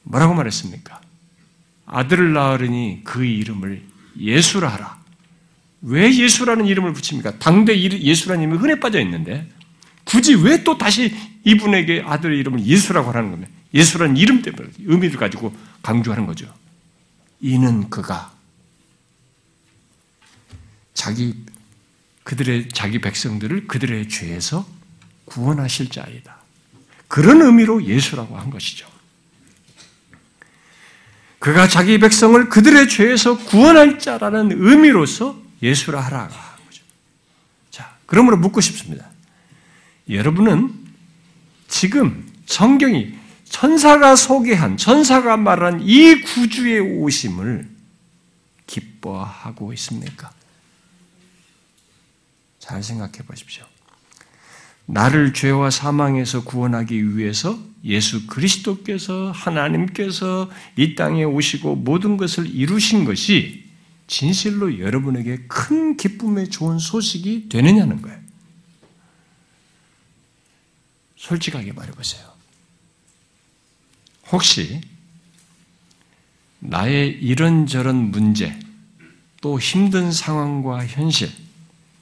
뭐라고 말했습니까? 아들을 낳으니 그 이름을 예수라 하라. 왜 예수라는 이름을 붙입니까? 당대 예수라는 이름이 흔해 빠져 있는데 굳이 왜 또 다시 이분에게 아들의 이름을 예수라고 하라는 겁니다. 예수라는 이름 때문에 의미를 가지고 강조하는 거죠. 이는 그가 자기 그들의 자기 백성들을 그들의 죄에서 구원하실 자이다. 그런 의미로 예수라고 한 것이죠. 그가 자기 백성을 그들의 죄에서 구원할 자라는 의미로서 예수라 하라. 자, 그러므로 묻고 싶습니다. 여러분은 지금 성경이 천사가 소개한, 천사가 말한 이 구주의 오심을 기뻐하고 있습니까? 잘 생각해 보십시오. 나를 죄와 사망에서 구원하기 위해서 예수 그리스도께서 하나님께서 이 땅에 오시고 모든 것을 이루신 것이 진실로 여러분에게 큰 기쁨의 좋은 소식이 되느냐는 거예요. 솔직하게 말해보세요. 혹시 나의 이런저런 문제, 또 힘든 상황과 현실,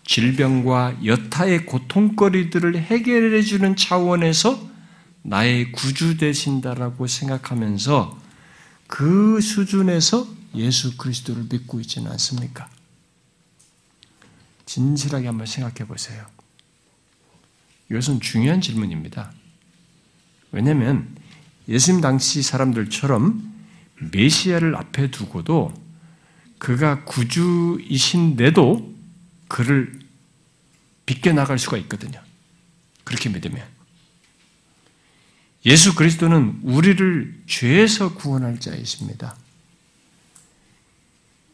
질병과 여타의 고통거리들을 해결해 주는 차원에서 나의 구주 되신다라고 생각하면서 그 수준에서 예수 그리스도를 믿고 있지는 않습니까? 진실하게 한번 생각해 보세요. 이것은 중요한 질문입니다. 왜냐하면 예수님 당시 사람들처럼 메시아를 앞에 두고도 그가 구주이신데도 그를 비껴나갈 수가 있거든요. 그렇게 믿으면. 예수 그리스도는 우리를 죄에서 구원할 자이십니다.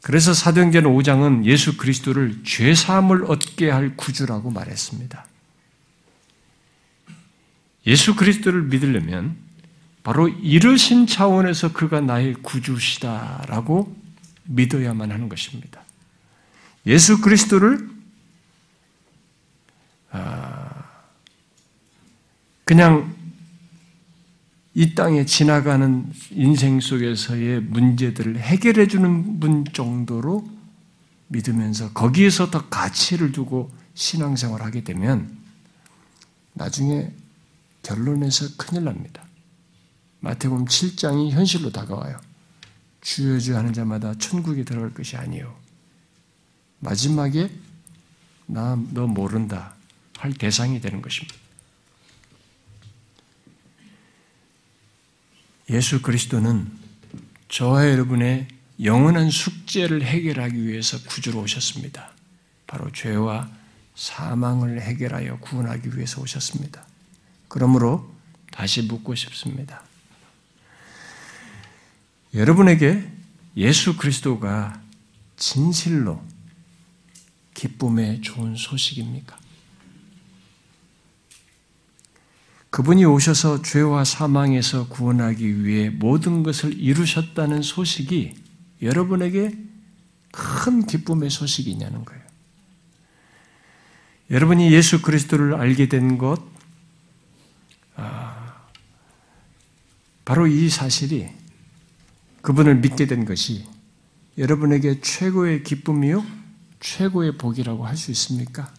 그래서 사도행전 5장은 예수 그리스도를 죄 사함을 얻게 할 구주라고 말했습니다. 예수 그리스도를 믿으려면 바로 이르신 차원에서 그가 나의 구주시다라고 믿어야만 하는 것입니다. 예수 그리스도를 아, 그냥 이 땅에 지나가는 인생 속에서의 문제들을 해결해 주는 분 정도로 믿으면서 거기에서 더 가치를 두고 신앙생활을 하게 되면 나중에 결론에서 큰일 납니다. 마태복음 7장이 현실로 다가와요. 주여 주여 하는 자마다 천국에 들어갈 것이 아니요. 마지막에 나 너 모른다 할 대상이 되는 것입니다. 예수 그리스도는 저와 여러분의 영원한 숙제를 해결하기 위해서 구주로 오셨습니다. 바로 죄와 사망을 해결하여 구원하기 위해서 오셨습니다. 그러므로 다시 묻고 싶습니다. 여러분에게 예수 그리스도가 진실로 기쁨의 좋은 소식입니까? 그분이 오셔서 죄와 사망에서 구원하기 위해 모든 것을 이루셨다는 소식이 여러분에게 큰 기쁨의 소식이냐는 거예요. 여러분이 예수 그리스도를 알게 된 것, 아, 바로 이 사실이 그분을 믿게 된 것이 여러분에게 최고의 기쁨이요, 최고의 복이라고 할 수 있습니까?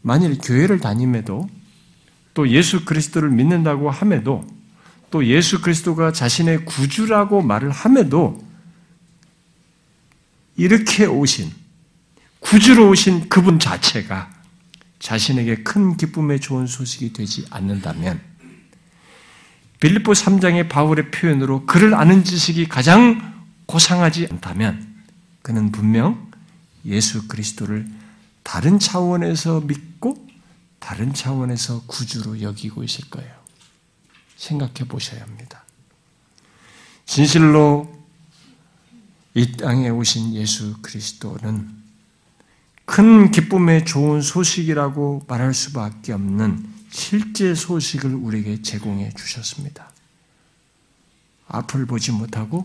만일 교회를 다님에도 또 예수 그리스도를 믿는다고 함에도 또 예수 그리스도가 자신의 구주라고 말을 함에도 이렇게 오신 구주로 오신 그분 자체가 자신에게 큰 기쁨의 좋은 소식이 되지 않는다면 빌립보 3장의 바울의 표현으로 그를 아는 지식이 가장 고상하지 않다면 그는 분명 예수 그리스도를 다른 차원에서 믿고 다른 차원에서 구주로 여기고 있을 거예요. 생각해 보셔야 합니다. 진실로 이 땅에 오신 예수 그리스도는 큰 기쁨의 좋은 소식이라고 말할 수밖에 없는 실제 소식을 우리에게 제공해 주셨습니다. 앞을 보지 못하고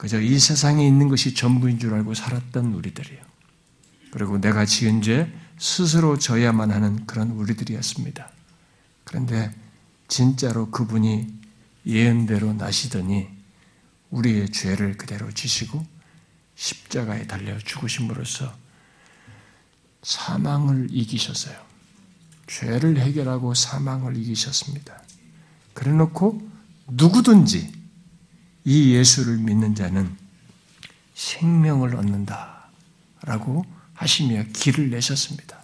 그저 이 세상에 있는 것이 전부인 줄 알고 살았던 우리들이요. 그리고 내가 지은 죄 스스로 져야만 하는 그런 우리들이었습니다. 그런데 진짜로 그분이 예언대로 나시더니 우리의 죄를 그대로 지시고 십자가에 달려 죽으심으로써 사망을 이기셨어요. 죄를 해결하고 사망을 이기셨습니다. 그래 놓고 누구든지 이 예수를 믿는 자는 생명을 얻는다. 라고 하시며 길을 내셨습니다.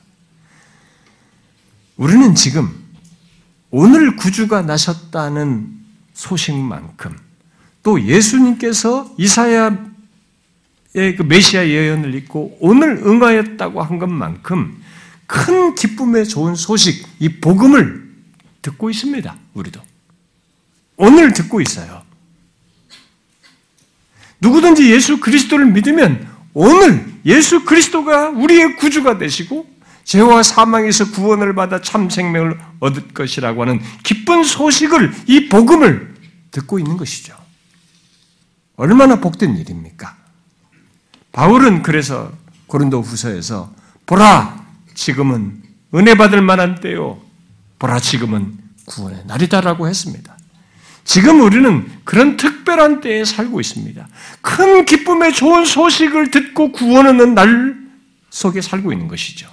우리는 지금 오늘 구주가 나셨다는 소식만큼 또 예수님께서 이사야의 그 메시아 예언을 읽고 오늘 응하였다고 한 것만큼 큰 기쁨의 좋은 소식, 이 복음을 듣고 있습니다. 우리도. 오늘 듣고 있어요. 누구든지 예수 그리스도를 믿으면 오늘 예수 그리스도가 우리의 구주가 되시고 죄와 사망에서 구원을 받아 참 생명을 얻을 것이라고 하는 기쁜 소식을 이 복음을 듣고 있는 것이죠. 얼마나 복된 일입니까? 바울은 그래서 고린도 후서에서 보라 지금은 은혜 받을 만한 때요. 보라 지금은 구원의 날이다라고 했습니다. 지금 우리는 그런 특별한 때에 살고 있습니다. 큰 기쁨의 좋은 소식을 듣고 구원 얻는 날 속에 살고 있는 것이죠.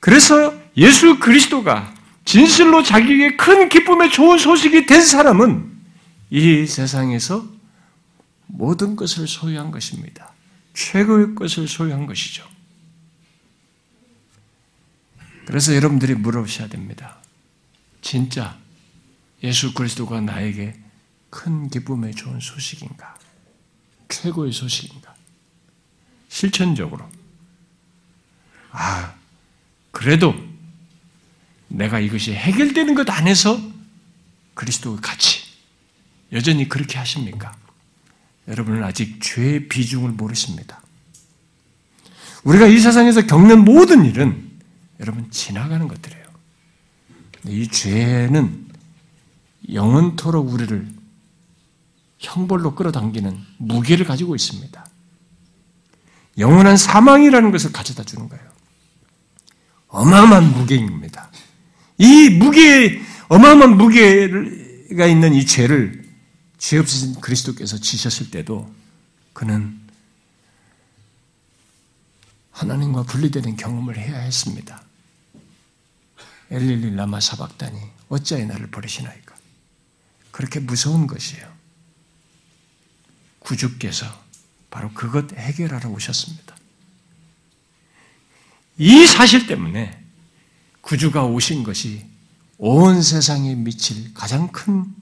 그래서 예수 그리스도가 진실로 자기에게 큰 기쁨의 좋은 소식이 된 사람은 이 세상에서 모든 것을 소유한 것입니다. 최고의 것을 소유한 것이죠. 그래서 여러분들이 물어보셔야 됩니다. 진짜 예수 그리스도가 나에게 큰 기쁨의 좋은 소식인가? 최고의 소식인가? 실천적으로. 아, 그래도 내가 이것이 해결되는 것 안에서 그리스도의 가치, 여전히 그렇게 하십니까? 여러분은 아직 죄의 비중을 모르십니다. 우리가 이 세상에서 겪는 모든 일은 여러분 지나가는 것들이에요. 이 죄는 영원토록 우리를 형벌로 끌어당기는 무게를 가지고 있습니다. 영원한 사망이라는 것을 가져다 주는 거예요. 어마어마한 무게입니다. 이 무게, 어마어마한 무게가 있는 이 죄를 죄 없으신 그리스도께서 지셨을 때도 그는 하나님과 분리되는 경험을 해야 했습니다. 엘릴리 라마 사박다니 어찌하여 나를 버리시나이까. 그렇게 무서운 것이에요. 구주께서 바로 그것 해결하러 오셨습니다. 이 사실 때문에 구주가 오신 것이 온 세상에 미칠 가장 큰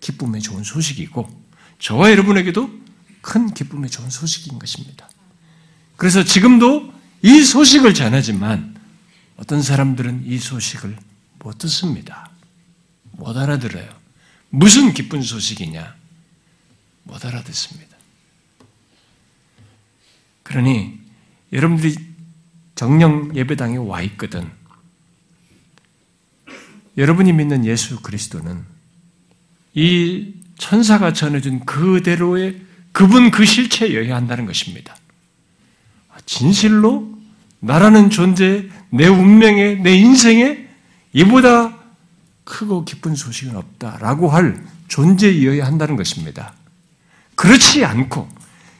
기쁨의 좋은 소식이고 저와 여러분에게도 큰 기쁨의 좋은 소식인 것입니다. 그래서 지금도 이 소식을 전하지만 어떤 사람들은 이 소식을 못 듣습니다. 못 알아들어요. 무슨 기쁜 소식이냐? 못 알아듣습니다. 그러니 여러분들이 정령 예배당에 와 있거든. 여러분이 믿는 예수 그리스도는 이 천사가 전해준 그대로의 그분 그 실체여야 한다는 것입니다. 진실로 나라는 존재, 내 운명에, 내 인생에 이보다 크고 기쁜 소식은 없다라고 할 존재이어야 한다는 것입니다. 그렇지 않고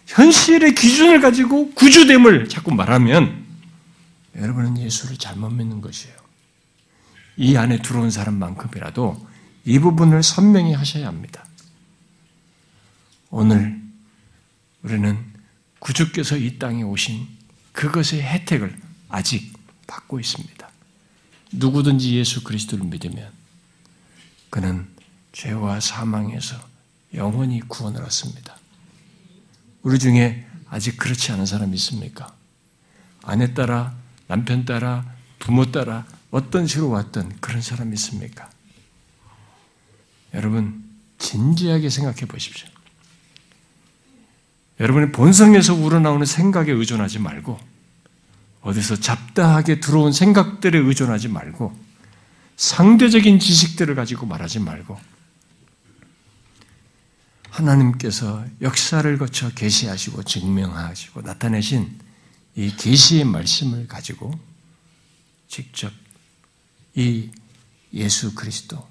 현실의 기준을 가지고 구주됨을 자꾸 말하면 여러분은 예수를 잘못 믿는 것이에요. 이 안에 들어온 사람만큼이라도 이 부분을 선명히 하셔야 합니다. 오늘 우리는 구주께서 이 땅에 오신 그것의 혜택을 아직 받고 있습니다. 누구든지 예수 그리스도를 믿으면 그는 죄와 사망에서 영원히 구원을 얻습니다. 우리 중에 아직 그렇지 않은 사람이 있습니까? 아내 따라, 남편 따라, 부모 따라 어떤 식으로 왔던 그런 사람이 있습니까? 여러분, 진지하게 생각해 보십시오. 여러분의 본성에서 우러나오는 생각에 의존하지 말고, 어디서 잡다하게 들어온 생각들에 의존하지 말고, 상대적인 지식들을 가지고 말하지 말고, 하나님께서 역사를 거쳐 계시하시고 증명하시고 나타내신 이 계시의 말씀을 가지고 직접 이 예수 그리스도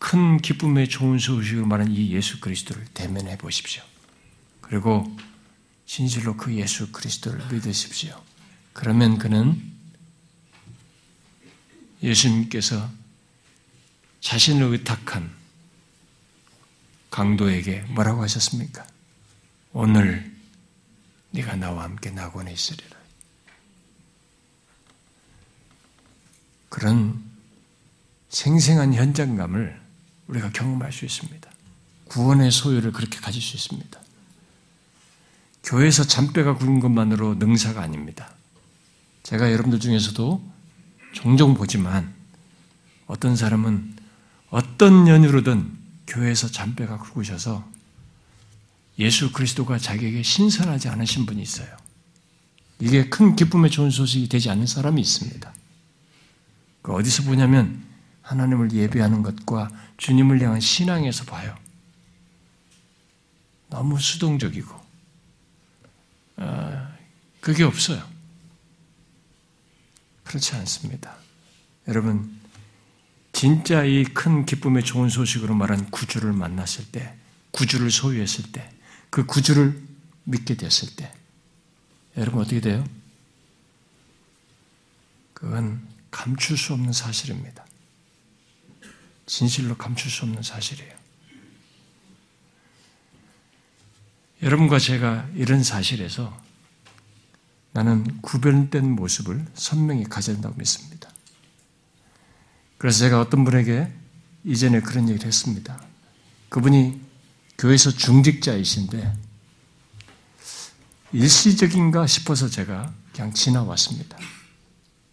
큰 기쁨의 좋은 소식을 말한 이 예수 그리스도를 대면해 보십시오. 그리고 진실로 그 예수 그리스도를 믿으십시오. 그러면 그는 예수님께서 자신을 의탁한 강도에게 뭐라고 하셨습니까? 오늘 네가 나와 함께 낙원에 있으리라. 그런 생생한 현장감을 우리가 경험할 수 있습니다. 구원의 소유를 그렇게 가질 수 있습니다. 교회에서 잔뼈가 굵은 것만으로 능사가 아닙니다. 제가 여러분들 중에서도 종종 보지만 어떤 사람은 어떤 연유로든 교회에서 잔뼈가 굵으셔서 예수 그리스도가 자기에게 신선하지 않으신 분이 있어요. 이게 큰 기쁨의 좋은 소식이 되지 않는 사람이 있습니다. 그 어디서 보냐면 하나님을 예배하는 것과 주님을 향한 신앙에서 봐요. 너무 수동적이고 어, 그게 없어요. 그렇지 않습니다. 여러분 진짜 이 큰 기쁨의 좋은 소식으로 말한 구주를 만났을 때, 구주를 소유했을 때, 그 구주를 믿게 됐을 때, 여러분 어떻게 돼요? 그건 감출 수 없는 사실입니다. 진실로 감출 수 없는 사실이에요. 여러분과 제가 이런 사실에서 나는 구별된 모습을 선명히 가져야 된다고 믿습니다. 그래서 제가 어떤 분에게 이전에 그런 얘기를 했습니다. 그분이 교회에서 중직자이신데 일시적인가 싶어서 제가 그냥 지나왔습니다.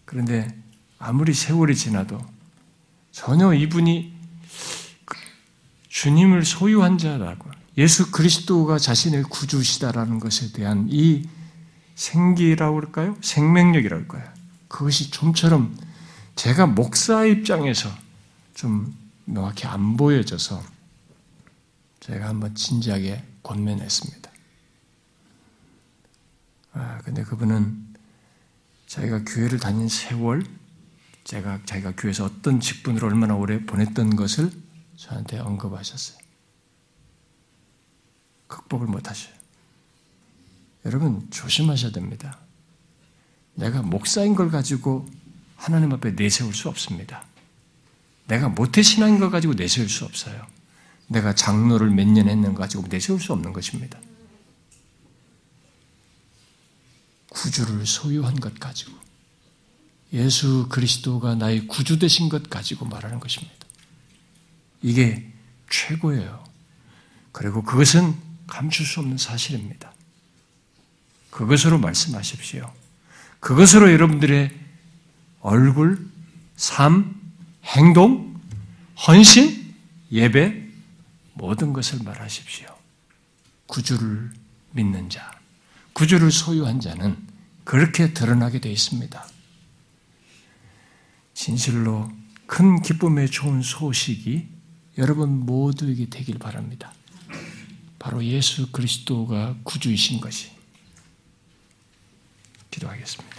그런데 아무리 세월이 지나도 전혀 이분이 주님을 소유한 자라고 예수 그리스도가 자신의 구주시다라는 것에 대한 이 생기라고 할까요? 생명력이라고 할까요? 그것이 좀처럼 제가 목사 입장에서 좀 명확히 안 보여져서 제가 한번 진지하게 권면했습니다. 아, 근데 그분은 자기가 교회를 다닌 세월, 제가 자기가 교회에서 어떤 직분을 얼마나 오래 보냈던 것을 저한테 언급하셨어요. 극복을 못 하셔요. 여러분, 조심하셔야 됩니다. 내가 목사인 걸 가지고 하나님 앞에 내세울 수 없습니다. 내가 모태 신앙인 걸 가지고 내세울 수 없어요. 내가 장로를 몇 년 했는 거 가지고 내세울 수 없는 것입니다. 구주를 소유한 것 가지고 예수 그리스도가 나의 구주 되신 것 가지고 말하는 것입니다. 이게 최고예요. 그리고 그것은 감출 수 없는 사실입니다. 그것으로 말씀하십시오. 그것으로 여러분들의 얼굴, 삶, 행동, 헌신, 예배, 모든 것을 말하십시오. 구주를 믿는 자, 구주를 소유한 자는 그렇게 드러나게 되어 있습니다. 진실로 큰 기쁨의 좋은 소식이 여러분 모두에게 되길 바랍니다. 바로 예수 그리스도가 구주이신 것이. 기도하겠습니다.